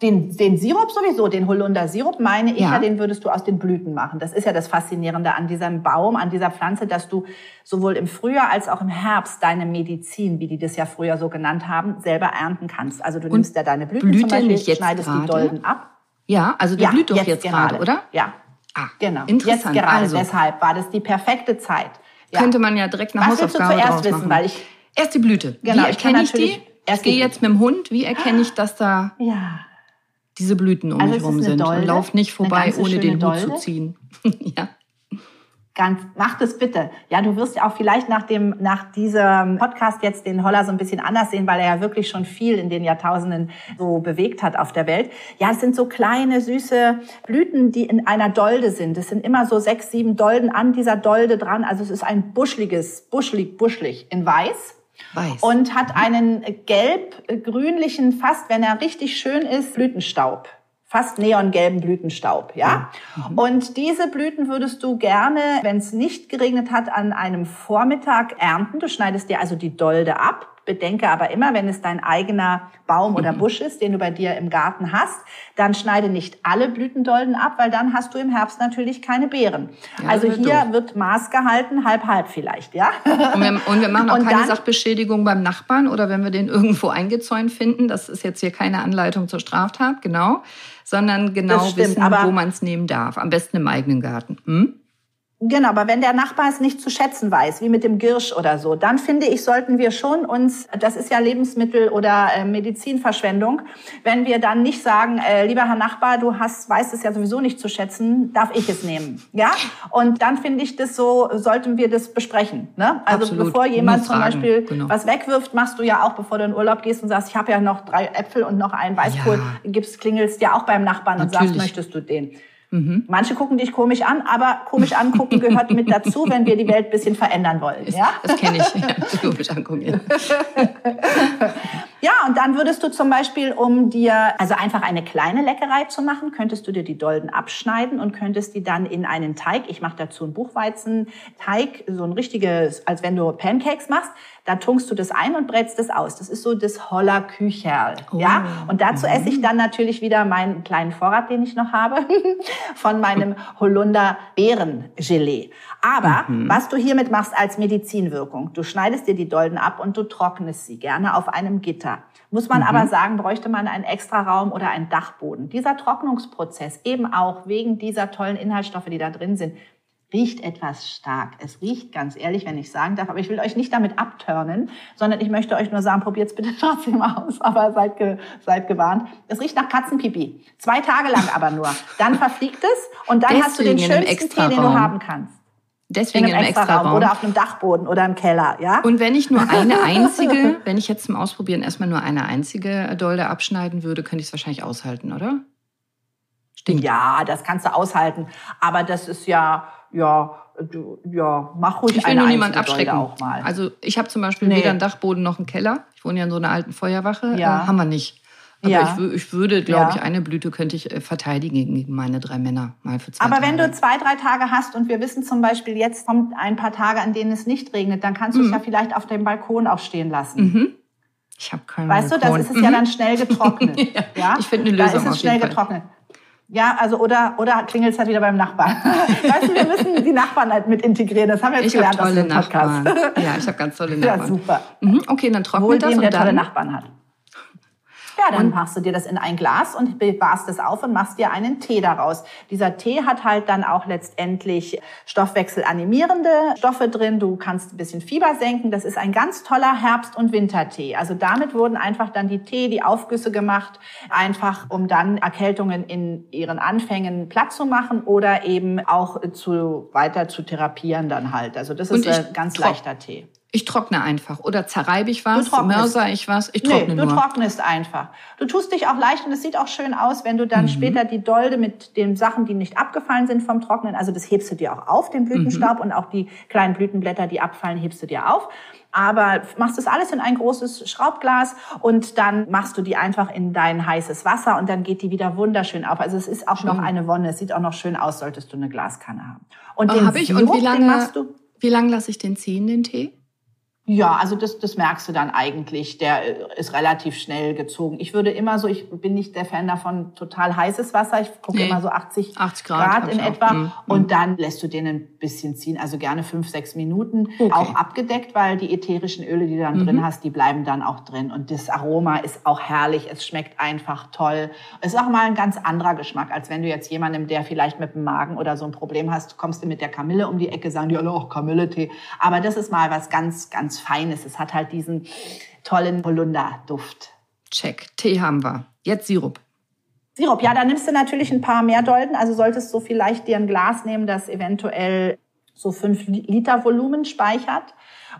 Den, den Sirup sowieso, den Holundersirup, meine ich Ja. ja. den würdest du aus den Blüten machen. Das ist ja das Faszinierende an diesem Baum, an dieser Pflanze, dass du sowohl im Frühjahr als auch im Herbst deine Medizin, wie die das ja früher so genannt haben, selber ernten kannst. Also du nimmst ja deine Blüten blüht zum Beispiel, nicht jetzt schneidest gerade? die Dolden ab. Ja, also der blüht doch jetzt, gerade, oder? Ja, Ah, genau. Interessant. Jetzt gerade, also, deshalb war das die perfekte Zeit. Ja. könnte man ja direkt eine Was willst du Hausaufgabe zuerst wissen? Weil ich, Erst die Blüte. Genau, wie ich erkenne ich die? natürlich Ich gehe die jetzt mit dem Hund. Wie erkenne ich, dass da ja, diese Blüten um Also mich es ist rum eine sind? Und Dolde, lauf nicht vorbei, ohne den schöne Hut zu Dolde. ziehen. ja. Ganz, mach das bitte. Ja, du wirst ja auch vielleicht nach dem, nach diesem Podcast jetzt den Holler so ein bisschen anders sehen, weil er ja wirklich schon viel in den Jahrtausenden so bewegt hat auf der Welt. Ja, es sind so kleine, süße Blüten, die in einer Dolde sind. Es sind immer so sechs, sieben Dolden an dieser Dolde dran. Also es ist ein buschliges, buschlig, buschlig in weiß. Weiß. Und hat einen gelb-grünlichen, fast, wenn er richtig schön ist, Blütenstaub. Fast neongelben Blütenstaub, ja. Und diese Blüten würdest du gerne, wenn es nicht geregnet hat, an einem Vormittag ernten. Du schneidest dir also die Dolde ab. Bedenke aber immer, wenn es dein eigener Baum oder Busch ist, den du bei dir im Garten hast, dann schneide nicht alle Blütendolden ab, weil dann hast du im Herbst natürlich keine Beeren. Ja, also wird hier doof. wird Maß gehalten, halb halb vielleicht, ja. Und wir, und wir machen auch Und keine dann- Sachbeschädigung beim Nachbarn oder wenn wir den irgendwo eingezäunt finden. Das ist jetzt hier keine Anleitung zur Straftat, genau. Sondern genau stimmt, wissen, wo man es nehmen darf. Am besten im eigenen Garten. Hm? Genau, aber wenn der Nachbar es nicht zu schätzen weiß, wie mit dem Girsch oder so, dann finde ich, sollten wir schon uns, das ist ja Lebensmittel- oder äh, Medizinverschwendung, wenn wir dann nicht sagen, äh, lieber Herr Nachbar, du hast, weißt es ja sowieso nicht zu schätzen, darf ich es nehmen, ja? Und dann finde ich das so, sollten wir das besprechen, ne? Also Absolut. bevor jemand zum Beispiel genau. was wegwirft, machst du ja auch, bevor du in Urlaub gehst und sagst, ich habe ja noch drei Äpfel und noch einen Weißkohl, Ja. gibst, klingelst ja auch beim Nachbarn und sagst, Natürlich. möchtest du den? Manche gucken dich komisch an, aber komisch angucken gehört mit dazu, wenn wir die Welt ein bisschen verändern wollen. Ja, Das kenne ich. Ja, komisch angucken. Ja. ja und dann würdest du zum Beispiel, um dir, also einfach eine kleine Leckerei zu machen, könntest du dir die Dolden abschneiden und könntest die dann in einen Teig, ich mache dazu einen Buchweizenteig, so ein richtiges, als wenn du Pancakes machst, da tunkst du das ein und brätst das aus. Das ist so das Holler Kücherl, oh. ja. Und dazu mhm. esse ich dann natürlich wieder meinen kleinen Vorrat, den ich noch habe, von meinem Holunder Beerengelee. Aber mhm. was du hiermit machst als Medizinwirkung, du schneidest dir die Dolden ab und du trocknest sie gerne auf einem Gitter. Muss man mhm. aber sagen, bräuchte man einen Extraraum oder einen Dachboden. Dieser Trocknungsprozess, eben auch wegen dieser tollen Inhaltsstoffe, die da drin sind, riecht etwas stark. Es riecht ganz ehrlich, wenn ich sagen darf, aber ich will euch nicht damit abturnen, sondern ich möchte euch nur sagen, probiert's bitte trotzdem aus, aber seid, ge, seid gewarnt. Es riecht nach Katzenpipi. Zwei Tage lang aber nur. Dann verfliegt es und dann Deswegen hast du den schönsten Tee, den du haben kannst. Deswegen in einem, extra, extra Raum. Oder auf einem Dachboden oder im Keller, ja? Und wenn ich nur eine einzige, wenn ich jetzt zum Ausprobieren erstmal nur eine einzige Dolde abschneiden würde, könnte ich es wahrscheinlich aushalten, oder? Stinkt. Ja, das kannst du aushalten. Aber das ist ja, ja, du, ja, mach ruhig ich will nur niemand abschrecken. auch mal. Also ich habe zum Beispiel nee. weder einen Dachboden noch einen Keller. Ich wohne ja in so einer alten Feuerwache. Ja. Äh, haben wir nicht. Aber ja. ich, ich, würde, glaube ja. ich, eine Blüte könnte ich äh, verteidigen gegen meine drei Männer mal für zwei Aber Tage. wenn du zwei, drei Tage hast und wir wissen zum Beispiel, jetzt kommt ein paar Tage, an denen es nicht regnet, dann kannst du mhm. es ja vielleicht auf dem Balkon auch stehen lassen. Mhm. Ich habe keinen Weißt Balkon. du, das ist es mhm. ja dann schnell getrocknet. ja. ja. Ich finde eine Lösung. Da ist es schnell getrocknet. Ja, also oder oder klingelt es halt wieder beim Nachbarn. weißt du, wir müssen die Nachbarn halt mit integrieren. Das haben wir jetzt ich gelernt aus dem Podcast. Nachbarn. Ja, ich habe ganz tolle Nachbarn. Ja, super. Mhm, okay, dann trocknet Wohl das dem, und der dann tolle Nachbarn hat. Ja, dann und machst du dir das in ein Glas und bewahrst es auf und machst dir einen Tee daraus. Dieser Tee hat halt dann auch letztendlich stoffwechselanimierende Stoffe drin. Du kannst ein bisschen Fieber senken. Das ist ein ganz toller Herbst- und Wintertee. Also damit wurden einfach dann die Tee, die Aufgüsse gemacht, einfach um dann Erkältungen in ihren Anfängen platt zu machen oder eben auch zu, weiter zu therapieren dann halt. Also das ist ein ganz leichter Tee. Ich trockne einfach. Oder zerreibe ich was, mörser ich was. Ich trockne nee, du nur. trocknest einfach. Du tust dich auch leicht und es sieht auch schön aus, wenn du dann mhm. später die Dolde mit den Sachen, die nicht abgefallen sind vom Trocknen, also das hebst du dir auch auf, den Blütenstaub mhm. und auch die kleinen Blütenblätter, die abfallen, hebst du dir auf. Aber machst das alles in ein großes Schraubglas und dann machst du die einfach in dein heißes Wasser und dann geht die wieder wunderschön auf. Also es ist auch schön. noch eine Wonne. Es sieht auch noch schön aus, solltest du eine Glaskanne haben. Und oh, den ich. Sirup, und wie lange, machst du? Wie lange lasse ich den ziehen, den Tee? Ja, also das, das merkst du dann eigentlich. Der ist relativ schnell gezogen. Ich würde immer so, ich bin nicht der Fan davon, total heißes Wasser. Ich gucke nee. immer so 80, 80 Grad, Grad in etwa. Mhm. Und dann lässt du den ein bisschen ziehen, also gerne fünf, sechs Minuten. Okay. Auch abgedeckt, weil die ätherischen Öle, die du dann mhm. drin hast, die bleiben dann auch drin. Und das Aroma ist auch herrlich. Es schmeckt einfach toll. Es ist auch mal ein ganz anderer Geschmack, als wenn du jetzt jemandem, der vielleicht mit dem Magen oder so ein Problem hast, kommst du mit der Kamille um die Ecke, sagen die alle auch Kamille-Tee. Aber das ist mal was ganz, ganz Feines. Es hat halt diesen tollen Holunder-Duft. Check. Tee haben wir. Jetzt Sirup. Sirup, ja, da nimmst du natürlich ein paar mehr Dolden. Also solltest du vielleicht dir ein Glas nehmen, das eventuell so fünf Liter Volumen speichert.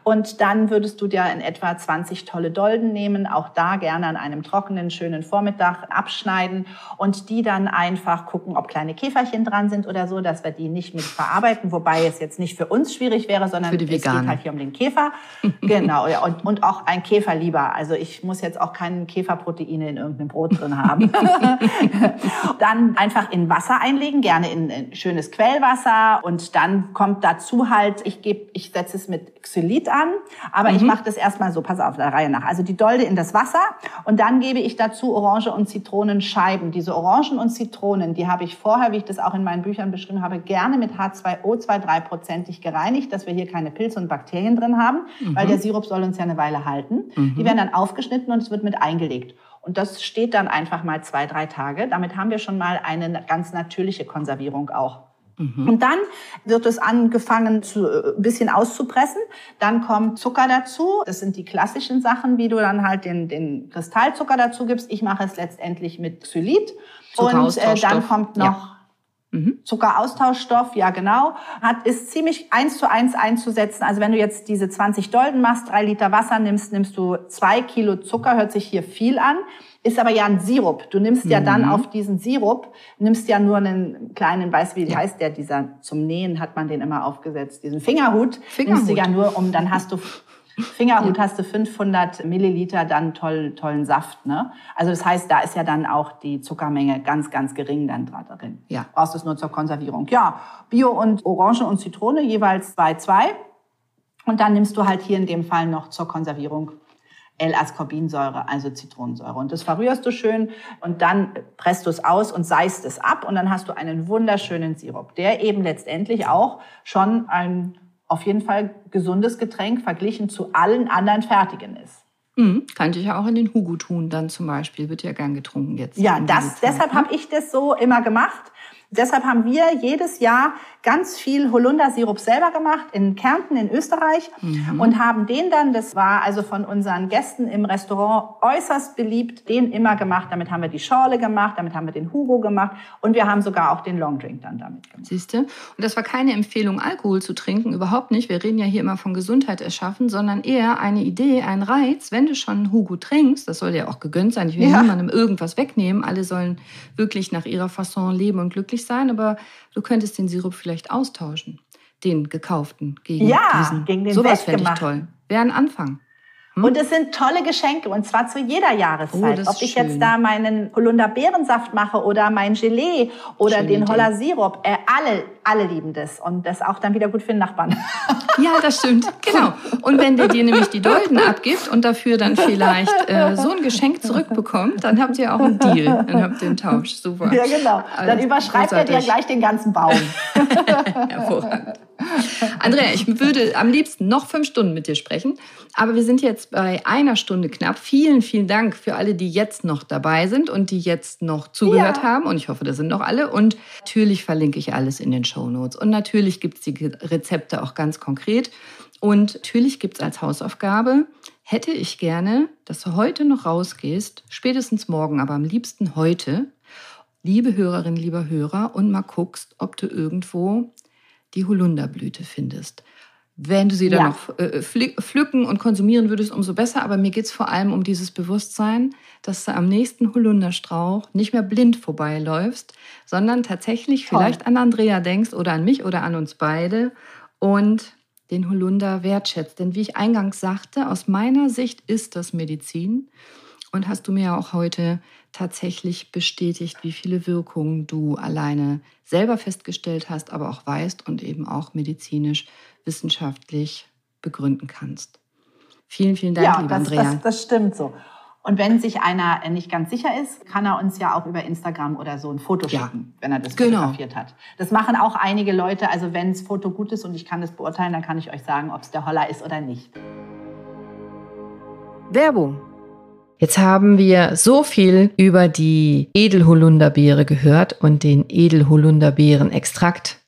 Und dann würdest du dir in etwa 20 tolle Dolden nehmen, auch da gerne an einem trockenen, schönen Vormittag abschneiden und die dann einfach gucken, ob kleine Käferchen dran sind oder so, dass wir die nicht mit verarbeiten, wobei es jetzt nicht für uns schwierig wäre, sondern es geht halt hier um den Käfer. genau, ja, und, und auch ein Käfer lieber. Also ich muss jetzt auch keine Käferproteine in irgendeinem Brot drin haben. dann einfach in Wasser einlegen, gerne in, in schönes Quellwasser und dann kommt dazu halt, ich gebe, ich setze es mit Xylit an, aber mhm. ich mache das erstmal so, pass auf, der Reihe nach. Also die Dolde in das Wasser und dann gebe ich dazu Orange und Zitronenscheiben. Diese Orangen und Zitronen, die habe ich vorher, wie ich das auch in meinen Büchern beschrieben habe, gerne mit H2O 2-3-prozentig gereinigt, dass wir hier keine Pilze und Bakterien drin haben, mhm. weil der Sirup soll uns ja eine Weile halten. Mhm. Die werden dann aufgeschnitten und es wird mit eingelegt. Und das steht dann einfach mal zwei, drei Tage. Damit haben wir schon mal eine ganz natürliche Konservierung auch. Mhm. Und dann wird es angefangen, zu, äh, ein bisschen auszupressen. Dann kommt Zucker dazu. Das sind die klassischen Sachen, wie du dann halt den, den Kristallzucker dazu gibst. Ich mache es letztendlich mit Xylit. Und äh, dann kommt noch ja. Mhm. Zuckeraustauschstoff, ja genau, hat, ist ziemlich eins zu eins einzusetzen. Also wenn du jetzt diese 20 Dolden machst, drei Liter Wasser nimmst, nimmst du zwei Kilo Zucker, hört sich hier viel an. Ist aber ja ein Sirup. Du nimmst ja dann mhm. auf diesen Sirup, nimmst ja nur einen kleinen, weißt wie ja. heißt der, dieser, zum Nähen hat man den immer aufgesetzt, diesen Fingerhut, Fingerhut. nimmst du ja nur um, dann hast du Fingerhut ja. hast du 500 Milliliter dann toll, tollen Saft. Ne? Also das heißt, da ist ja dann auch die Zuckermenge ganz, ganz gering dann drin. Ja. Brauchst du es nur zur Konservierung. Ja, Bio und Orange und Zitrone jeweils zwei, zwei. Und dann nimmst du halt hier in dem Fall noch zur Konservierung L-Ascorbinsäure, also Zitronensäure. Und das verrührst du schön und dann presst du es aus und seist es ab und dann hast du einen wunderschönen Sirup, der eben letztendlich auch schon ein auf jeden Fall gesundes Getränk verglichen zu allen anderen fertigen ist. Mhm, kannte ich ja auch in den Hugo tun, dann zum Beispiel. Wird ja gern getrunken jetzt. Ja, das, deshalb habe ich das so immer gemacht. Deshalb haben wir jedes Jahr ganz viel Holundersirup selber gemacht in Kärnten in Österreich mhm. und haben den dann, das war also von unseren Gästen im Restaurant äußerst beliebt, den immer gemacht. Damit haben wir die Schorle gemacht, damit haben wir den Hugo gemacht und wir haben sogar auch den Longdrink dann damit gemacht. Siehst du? Und das war keine Empfehlung, Alkohol zu trinken, überhaupt nicht. Wir reden ja hier immer von Gesundheit erschaffen, sondern eher eine Idee, ein Reiz. Wenn du schon Hugo trinkst, das soll ja auch gegönnt sein. Ich will ja. niemandem irgendwas wegnehmen. Alle sollen wirklich nach ihrer Fasson leben und glücklich sein, aber du könntest den Sirup vielleicht austauschen, den gekauften gegen ja, diesen. gegen den Sowas fände ich toll. Wäre ein Anfang. Hm? Und es sind tolle Geschenke und zwar zu jeder Jahreszeit. Oh, Ob ich schön. jetzt da meinen Holunder-Beerensaft mache oder mein Gelee oder Schöne den Holler Sirup, äh, alle, alle lieben das und das auch dann wieder gut für den Nachbarn. Ja, das stimmt, genau. Und wenn der dir nämlich die Dolden abgibt und dafür dann vielleicht äh, so ein Geschenk zurückbekommt, dann habt ihr auch einen Deal, dann habt ihr einen Tausch. Super. Ja, genau. Dann also, überschreibt er dir gleich den ganzen Baum. Hervorragend. Andrea, ich würde am liebsten noch fünf Stunden mit dir sprechen, aber wir sind jetzt bei einer Stunde knapp. Vielen, vielen Dank für alle, die jetzt noch dabei sind und die jetzt noch zugehört ja. haben. Und ich hoffe, das sind noch alle. Und natürlich verlinke ich alles in den Show Notes. Und natürlich gibt es die Rezepte auch ganz konkret. Und natürlich gibt es als Hausaufgabe, hätte ich gerne, dass du heute noch rausgehst, spätestens morgen, aber am liebsten heute, liebe Hörerin, lieber Hörer, und mal guckst, ob du irgendwo die Holunderblüte findest. Wenn du sie dann ja. noch äh, pflücken und konsumieren würdest, umso besser. Aber mir geht es vor allem um dieses Bewusstsein, dass du am nächsten Holunderstrauch nicht mehr blind vorbeiläufst, sondern tatsächlich Toll. vielleicht an Andrea denkst oder an mich oder an uns beide und den Holunder wertschätzt. Denn wie ich eingangs sagte, aus meiner Sicht ist das Medizin. Und hast du mir auch heute tatsächlich bestätigt, wie viele Wirkungen du alleine selber festgestellt hast, aber auch weißt und eben auch medizinisch, wissenschaftlich begründen kannst. Vielen, vielen Dank, ja, liebe das, Andrea. Das, das stimmt so. Und wenn sich einer nicht ganz sicher ist, kann er uns ja auch über Instagram oder so ein Foto ja. schicken, wenn er das genau. fotografiert hat. Das machen auch einige Leute. Also wenn das Foto gut ist und ich kann das beurteilen, dann kann ich euch sagen, ob es der Holler ist oder nicht. Werbung Jetzt haben wir so viel über die Edelholunderbeere gehört und den Edelholunderbeerenextrakt.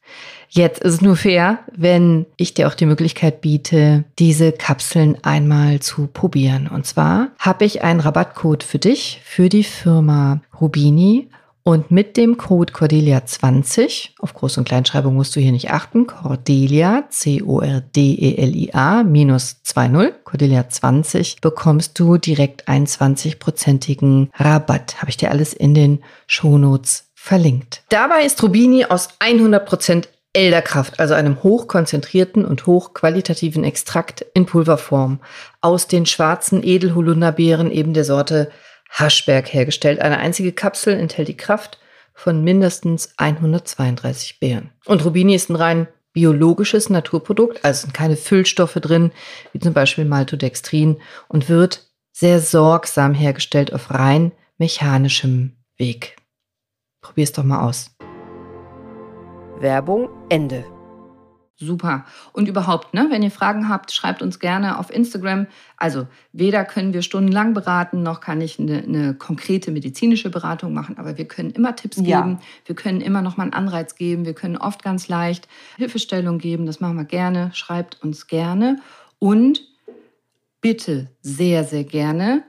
Jetzt ist es nur fair, wenn ich dir auch die Möglichkeit biete, diese Kapseln einmal zu probieren. Und zwar habe ich einen Rabattcode für dich, für die Firma Rubini. Und mit dem Code Cordelia20, auf Groß- und Kleinschreibung musst du hier nicht achten, Cordelia, C-O-R-D-E-L-I-A, minus 2.0, Cordelia20, bekommst du direkt einen 20-prozentigen Rabatt. Habe ich dir alles in den Shownotes verlinkt. Dabei ist Rubini aus 100% Elderkraft, also einem hochkonzentrierten und hochqualitativen Extrakt in Pulverform aus den schwarzen Edelholunderbeeren eben der Sorte Haschberg hergestellt. Eine einzige Kapsel enthält die Kraft von mindestens 132 Beeren. Und Rubini ist ein rein biologisches Naturprodukt, also sind keine Füllstoffe drin, wie zum Beispiel Maltodextrin, und wird sehr sorgsam hergestellt auf rein mechanischem Weg. Probier's doch mal aus. Werbung Ende. Super. Und überhaupt, ne, wenn ihr Fragen habt, schreibt uns gerne auf Instagram. Also weder können wir stundenlang beraten, noch kann ich eine, eine konkrete medizinische Beratung machen, aber wir können immer Tipps ja. geben, wir können immer noch mal einen Anreiz geben, wir können oft ganz leicht Hilfestellung geben. Das machen wir gerne. Schreibt uns gerne. Und bitte sehr, sehr gerne,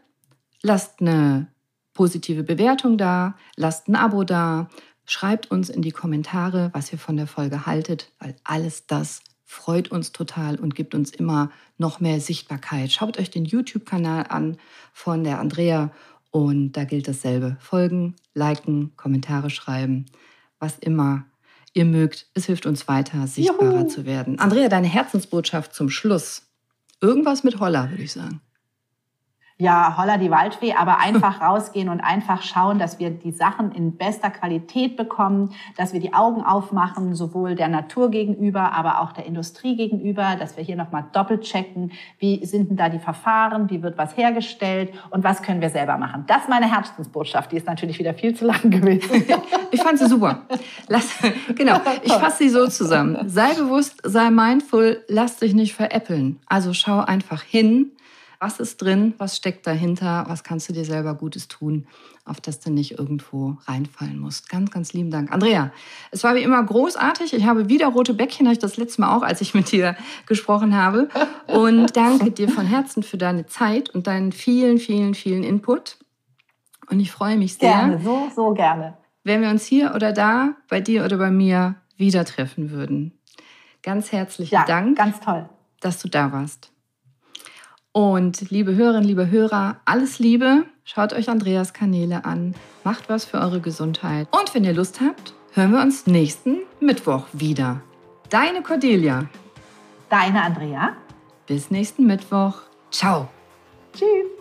lasst eine positive Bewertung da, lasst ein Abo da Schreibt uns in die Kommentare, was ihr von der Folge haltet, weil alles das freut uns total und gibt uns immer noch mehr Sichtbarkeit. Schaut euch den YouTube-Kanal an von der Andrea und da gilt dasselbe. Folgen, liken, Kommentare schreiben, was immer ihr mögt. Es hilft uns weiter, sichtbarer Juhu. zu werden. Andrea, deine Herzensbotschaft zum Schluss. Irgendwas mit Holler, würde ich sagen ja, holla die Waldfee, aber einfach rausgehen und einfach schauen, dass wir die Sachen in bester Qualität bekommen, dass wir die Augen aufmachen, sowohl der Natur gegenüber, aber auch der Industrie gegenüber, dass wir hier nochmal doppelt checken, wie sind denn da die Verfahren, wie wird was hergestellt und was können wir selber machen. Das ist meine Herzensbotschaft, die ist natürlich wieder viel zu lang gewesen. ich fand sie super. Lass, genau, ich fasse sie so zusammen. Sei bewusst, sei mindful, lass dich nicht veräppeln. Also schau einfach hin, was ist drin, was steckt dahinter, was kannst du dir selber Gutes tun, auf das du nicht irgendwo reinfallen musst. Ganz, ganz lieben Dank. Andrea, es war wie immer großartig. Ich habe wieder rote Bäckchen, habe ich das letzte Mal auch, als ich mit dir gesprochen habe. Und danke dir von Herzen für deine Zeit und deinen vielen, vielen, vielen Input. Und ich freue mich sehr. Gerne, so, so gerne. Wenn wir uns hier oder da, bei dir oder bei mir, wieder treffen würden. Ganz herzlichen ja, Dank. Ganz toll. Dass du da warst. Und liebe Hörerinnen, liebe Hörer, alles Liebe. Schaut euch Andreas Kanäle an. Macht was für eure Gesundheit. Und wenn ihr Lust habt, hören wir uns nächsten Mittwoch wieder. Deine Cordelia. Deine Andrea. Bis nächsten Mittwoch. Ciao. Tschüss.